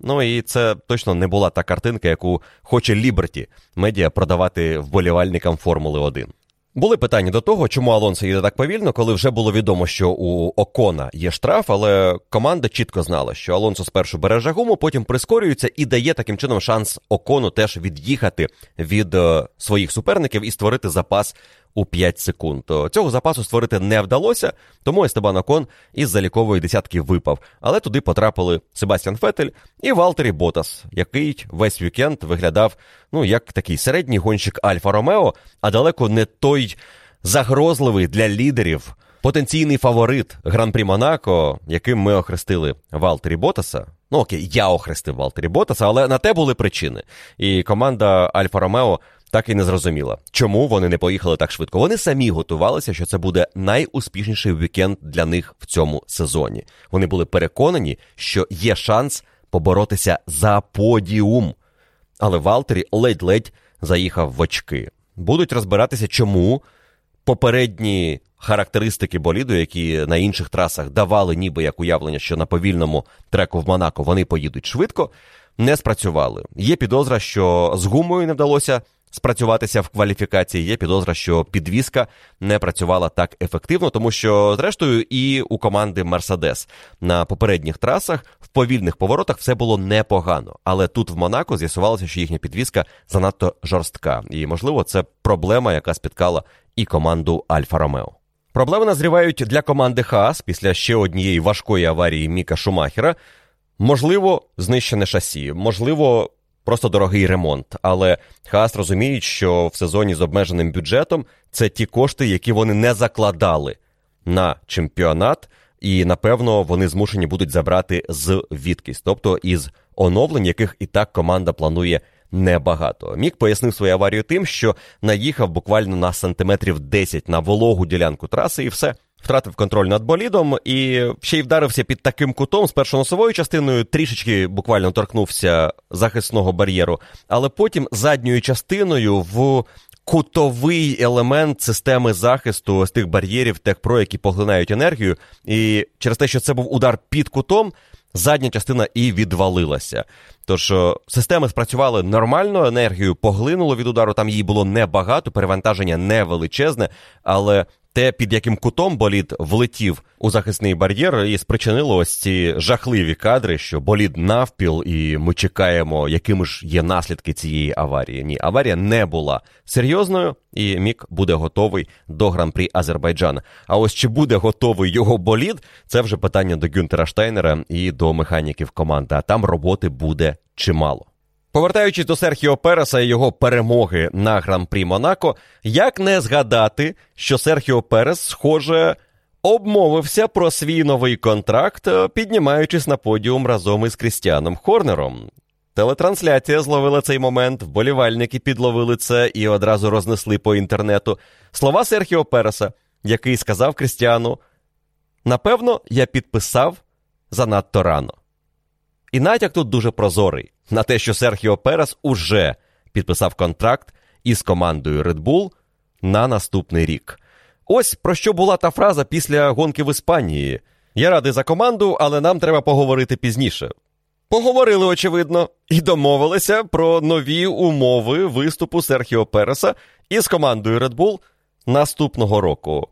Ну і це точно не була та картинка, яку хоче Ліберті медіа продавати вболівальникам Формули 1. Були питання до того, чому Алонсо їде так повільно, коли вже було відомо, що у Окона є штраф, але команда чітко знала, що Алонсо спершу береже гуму, потім прискорюється і дає таким чином шанс Окону теж від'їхати від е, своїх суперників і створити запас у 5 секунд. Цього запасу створити не вдалося, тому Естебан Окон із залікової десятки випав. Але туди потрапили Себастьян Фетель і Валтері Ботас, який весь вікенд виглядав ну, як такий середній гонщик Альфа Ромео, а далеко не той загрозливий для лідерів. Потенційний фаворит Гран-прі Монако, яким ми охрестили Валтері Ботаса. Ну окей, я охрестив Валтері Ботаса, але на те були причини. І команда Альфа Ромео так і не зрозуміла, чому вони не поїхали так швидко. Вони самі готувалися, що це буде найуспішніший вікенд для них в цьому сезоні. Вони були переконані, що є шанс поборотися за подіум. Але Валтері ледь-ледь заїхав в очки. Будуть розбиратися, чому попередні характеристики боліду, які на інших трасах давали ніби як уявлення, що на повільному треку в Монако вони поїдуть швидко, не спрацювали. Є підозра, що з гумою не вдалося спрацюватися в кваліфікації. Є підозра, що підвізка не працювала так ефективно, тому що, зрештою, і у команди Мерседес на попередніх трасах в повільних поворотах все було непогано. Але тут в Монако з'ясувалося, що їхня підвізка занадто жорстка. І, можливо, це проблема, яка спіткала і команду Альфа Ромео. Проблеми назрівають для команди Хаас після ще однієї важкої аварії Міка Шумахера. Можливо, знищене шасі, можливо, просто дорогий ремонт. Але Хаас розуміють, що в сезоні з обмеженим бюджетом це ті кошти, які вони не закладали на чемпіонат, і напевно вони змушені будуть забрати з відкись, тобто із оновлень, яких і так команда планує. Небагато. Мік пояснив свою аварію тим, що наїхав буквально на сантиметрів 10 на вологу ділянку траси, і все втратив контроль над болідом і ще й вдарився під таким кутом з носовою частиною, трішечки буквально торкнувся захисного бар'єру, але потім задньою частиною в. Кутовий елемент системи захисту ось тих бар'єрів Техпро, які поглинають енергію, і через те, що це був удар під кутом, задня частина і відвалилася. Тож е, системи спрацювали нормально, енергію поглинуло від удару, там її було небагато, перевантаження не величезне, але те, під яким кутом болід влетів у захисний бар'єр, і спричинило ось ці жахливі кадри, що болід навпіл, і ми чекаємо, якими ж є наслідки цієї аварії. Ні, аварія не була серйозною, і Мік буде готовий до гран-прі Азербайджана. А ось чи буде готовий його болід, це вже питання до Гюнтера Штайнера і до механіків команди. А там роботи буде чимало. Повертаючись до Серхіо Переса і його перемоги на гран-прі Монако, як не згадати, що Серхіо Перес, схоже, обмовився про свій новий контракт, піднімаючись на подіум разом із Крістіаном Хорнером. Телетрансляція зловила цей момент, вболівальники підловили це і одразу рознесли по інтернету. Слова Серхіо Переса, який сказав Крістіану: Напевно, я підписав занадто рано. І натяк тут дуже прозорий на те, що Серхіо Перес уже підписав контракт із командою Red Bull на наступний рік. Ось про що була та фраза після гонки в Іспанії. Я радий за команду, але нам треба поговорити пізніше. поговорили, очевидно, і домовилися про нові умови виступу Серхіо Переса із командою Red Bull наступного року.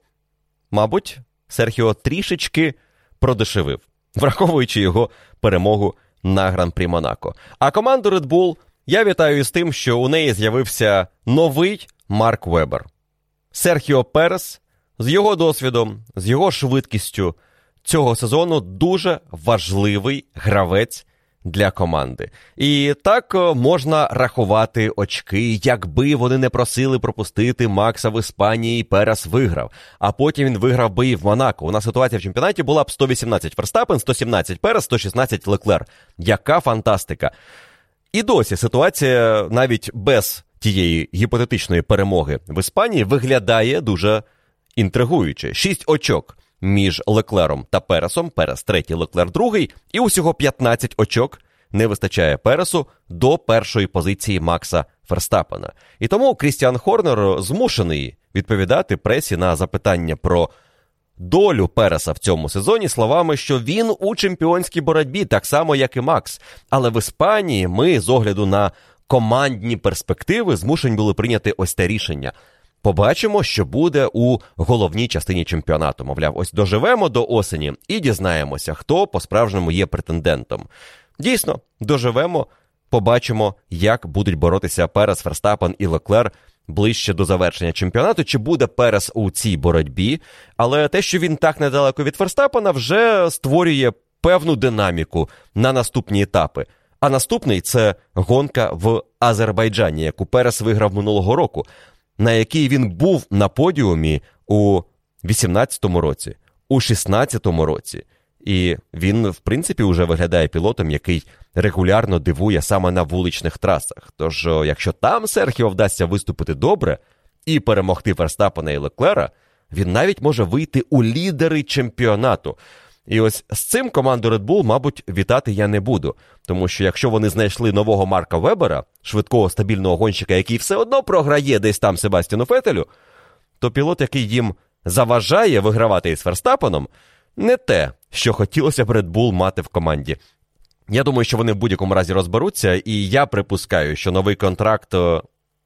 Мабуть, Серхіо трішечки продешевив, враховуючи його перемогу на Гран-прі Монако. А команду Red Bull я вітаю із тим, що у неї з'явився новий Марк Вебер. Серхіо Перес з його досвідом, з його швидкістю цього сезону дуже важливий гравець для команди. І так можна рахувати очки, якби вони не просили пропустити Макса в Іспанії, Перес виграв. А потім він виграв би і в Монако. У нас ситуація в чемпіонаті була б 118 Ферстапен, 117 Перес, 116 Леклер. Яка фантастика! І досі ситуація навіть без тієї гіпотетичної перемоги в Іспанії виглядає дуже інтригуюче. Шість очок між Леклером та Пересом. Перес третій, Леклер другий, і усього 15 очок не вистачає Пересу до першої позиції Макса Ферстапена. І тому Крістіан Хорнер змушений відповідати пресі на запитання про. Долю Переса в цьому сезоні словами, що він у чемпіонській боротьбі, так само, як і Макс. Але в Іспанії ми, з огляду на командні перспективи, змушені були прийняти ось те рішення. Побачимо, що буде у головній частині чемпіонату. Мовляв, ось доживемо до осені і дізнаємося, хто по-справжньому є претендентом. Дійсно, доживемо, побачимо, як будуть боротися Перес, Ферстапен і Леклер ближче до завершення чемпіонату, чи буде Перес у цій боротьбі. Але те, що він так недалеко від Ферстапена, вже створює певну динаміку на наступні етапи. А наступний це гонка в Азербайджані, яку Перес виграв минулого року на якій він був на подіумі у 18-му році, у 16-му році. І він, в принципі, вже виглядає пілотом, який регулярно дивує саме на вуличних трасах. Тож, якщо там Серхіо вдасться виступити добре і перемогти Ферстапена і Леклера, він навіть може вийти у лідери чемпіонату. І ось з цим команду Red Bull, мабуть, вітати я не буду. Тому що якщо вони знайшли нового Марка Вебера, швидкого стабільного гонщика, який все одно програє десь там Себастіну Фетелю, то пілот, який їм заважає вигравати із Ферстапеном, не те, що хотілося б Red Bull мати в команді. Я думаю, що вони в будь-якому разі розберуться, і я припускаю, що новий контракт е,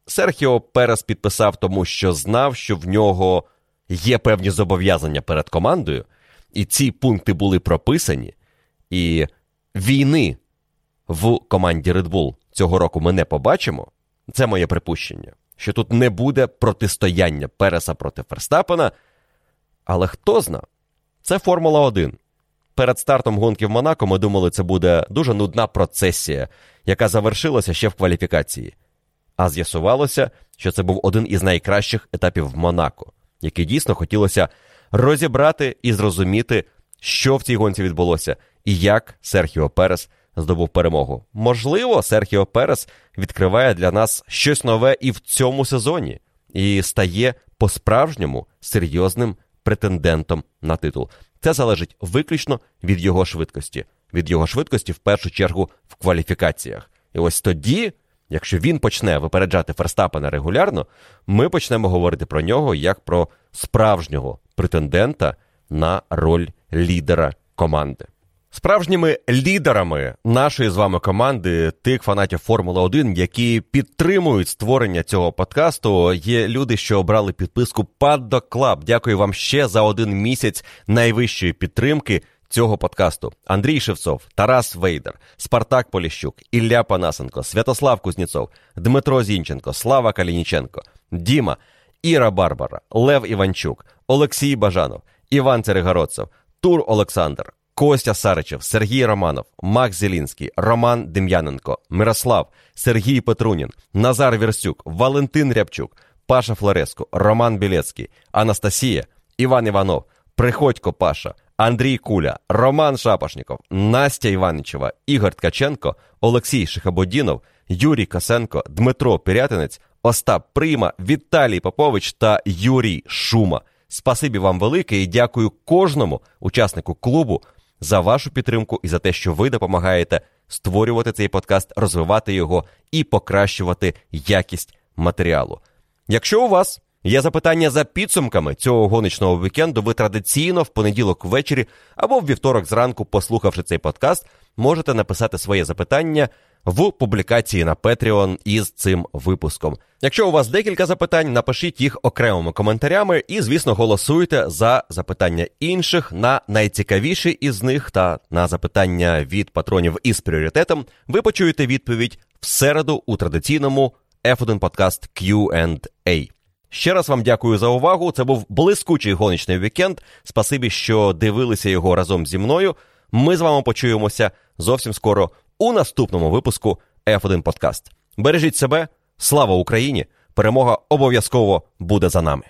Серхіо Перес підписав, тому що знав, що в нього є певні зобов'язання перед командою і ці пункти були прописані, і війни в команді Red Bull цього року ми не побачимо. Це моє припущення, що тут не буде протистояння Переса проти Ферстапена. Але хто зна, це Формула 1. Перед стартом гонки в Монако ми думали, це буде дуже нудна процесія, яка завершилася ще в кваліфікації. А з'ясувалося, що це був один із найкращих етапів в Монако, який дійсно хотілося розібрати і зрозуміти, що в цій гонці відбулося, і як Серхіо Перес здобув перемогу. Можливо, Серхіо Перес відкриває для нас щось нове і в цьому сезоні, і стає по-справжньому серйозним претендентом на титул. Це залежить виключно від його швидкості, від його швидкості, в першу чергу, в кваліфікаціях. І ось тоді, якщо він почне випереджати Ферстапена регулярно, ми почнемо говорити про нього як про справжнього претендента на роль лідера команди. Справжніми лідерами нашої з вами команди, тих фанатів Формули 1, які підтримують створення цього подкасту, є люди, що обрали підписку Paddock Club. Дякую вам ще за один місяць найвищої підтримки цього подкасту. Андрій Шевцов, Тарас Вейдер, Спартак Поліщук, Ілля Панасенко, Святослав Кузніцов, Дмитро Зінченко, Слава Калініченко, Діма, Іра Барбара, Лев Іванчук, Олексій Бажанов, Іван Церегородцев, Тур Олександр, Костя Саричев, Сергій Романов, Макс Зелінський, Роман Дем'яненко, Мирослав, Сергій Петрунін, Назар Вірстюк, Валентин Рябчук, Паша Флореско, Роман Білецький, Анастасія, Іван Іванов, Приходько Паша, Андрій Куля, Роман Шапошніков, Настя Іваничева, Ігор Ткаченко, Олексій Шихабодінов, Юрій Косенко, Дмитро Пірятинець, Остап Прима, Віталій Попович та Юрій Шума. Спасибі вам велике і дякую кожному учаснику клубу за вашу підтримку і за те, що ви допомагаєте створювати цей подкаст, розвивати його і покращувати якість матеріалу. Якщо у вас Є запитання за підсумками цього гоночного вікенду. Ви традиційно в понеділок ввечері або в вівторок зранку, послухавши цей подкаст, можете написати своє запитання в публікації на Patreon із цим випуском. Якщо у вас декілька запитань, напишіть їх окремими коментарями і, звісно, голосуйте за запитання інших на найцікавіші із них та на запитання від патронів із пріоритетом. Ви почуєте відповідь в середу у традиційному F1 подкаст Q&A. Ще раз вам дякую за увагу. Це був блискучий гоночний вікенд. Спасибі, що дивилися його разом зі мною. Ми з вами почуємося зовсім скоро у наступному випуску F1 Подкаст. Бережіть себе, слава Україні! Перемога обов'язково буде за нами.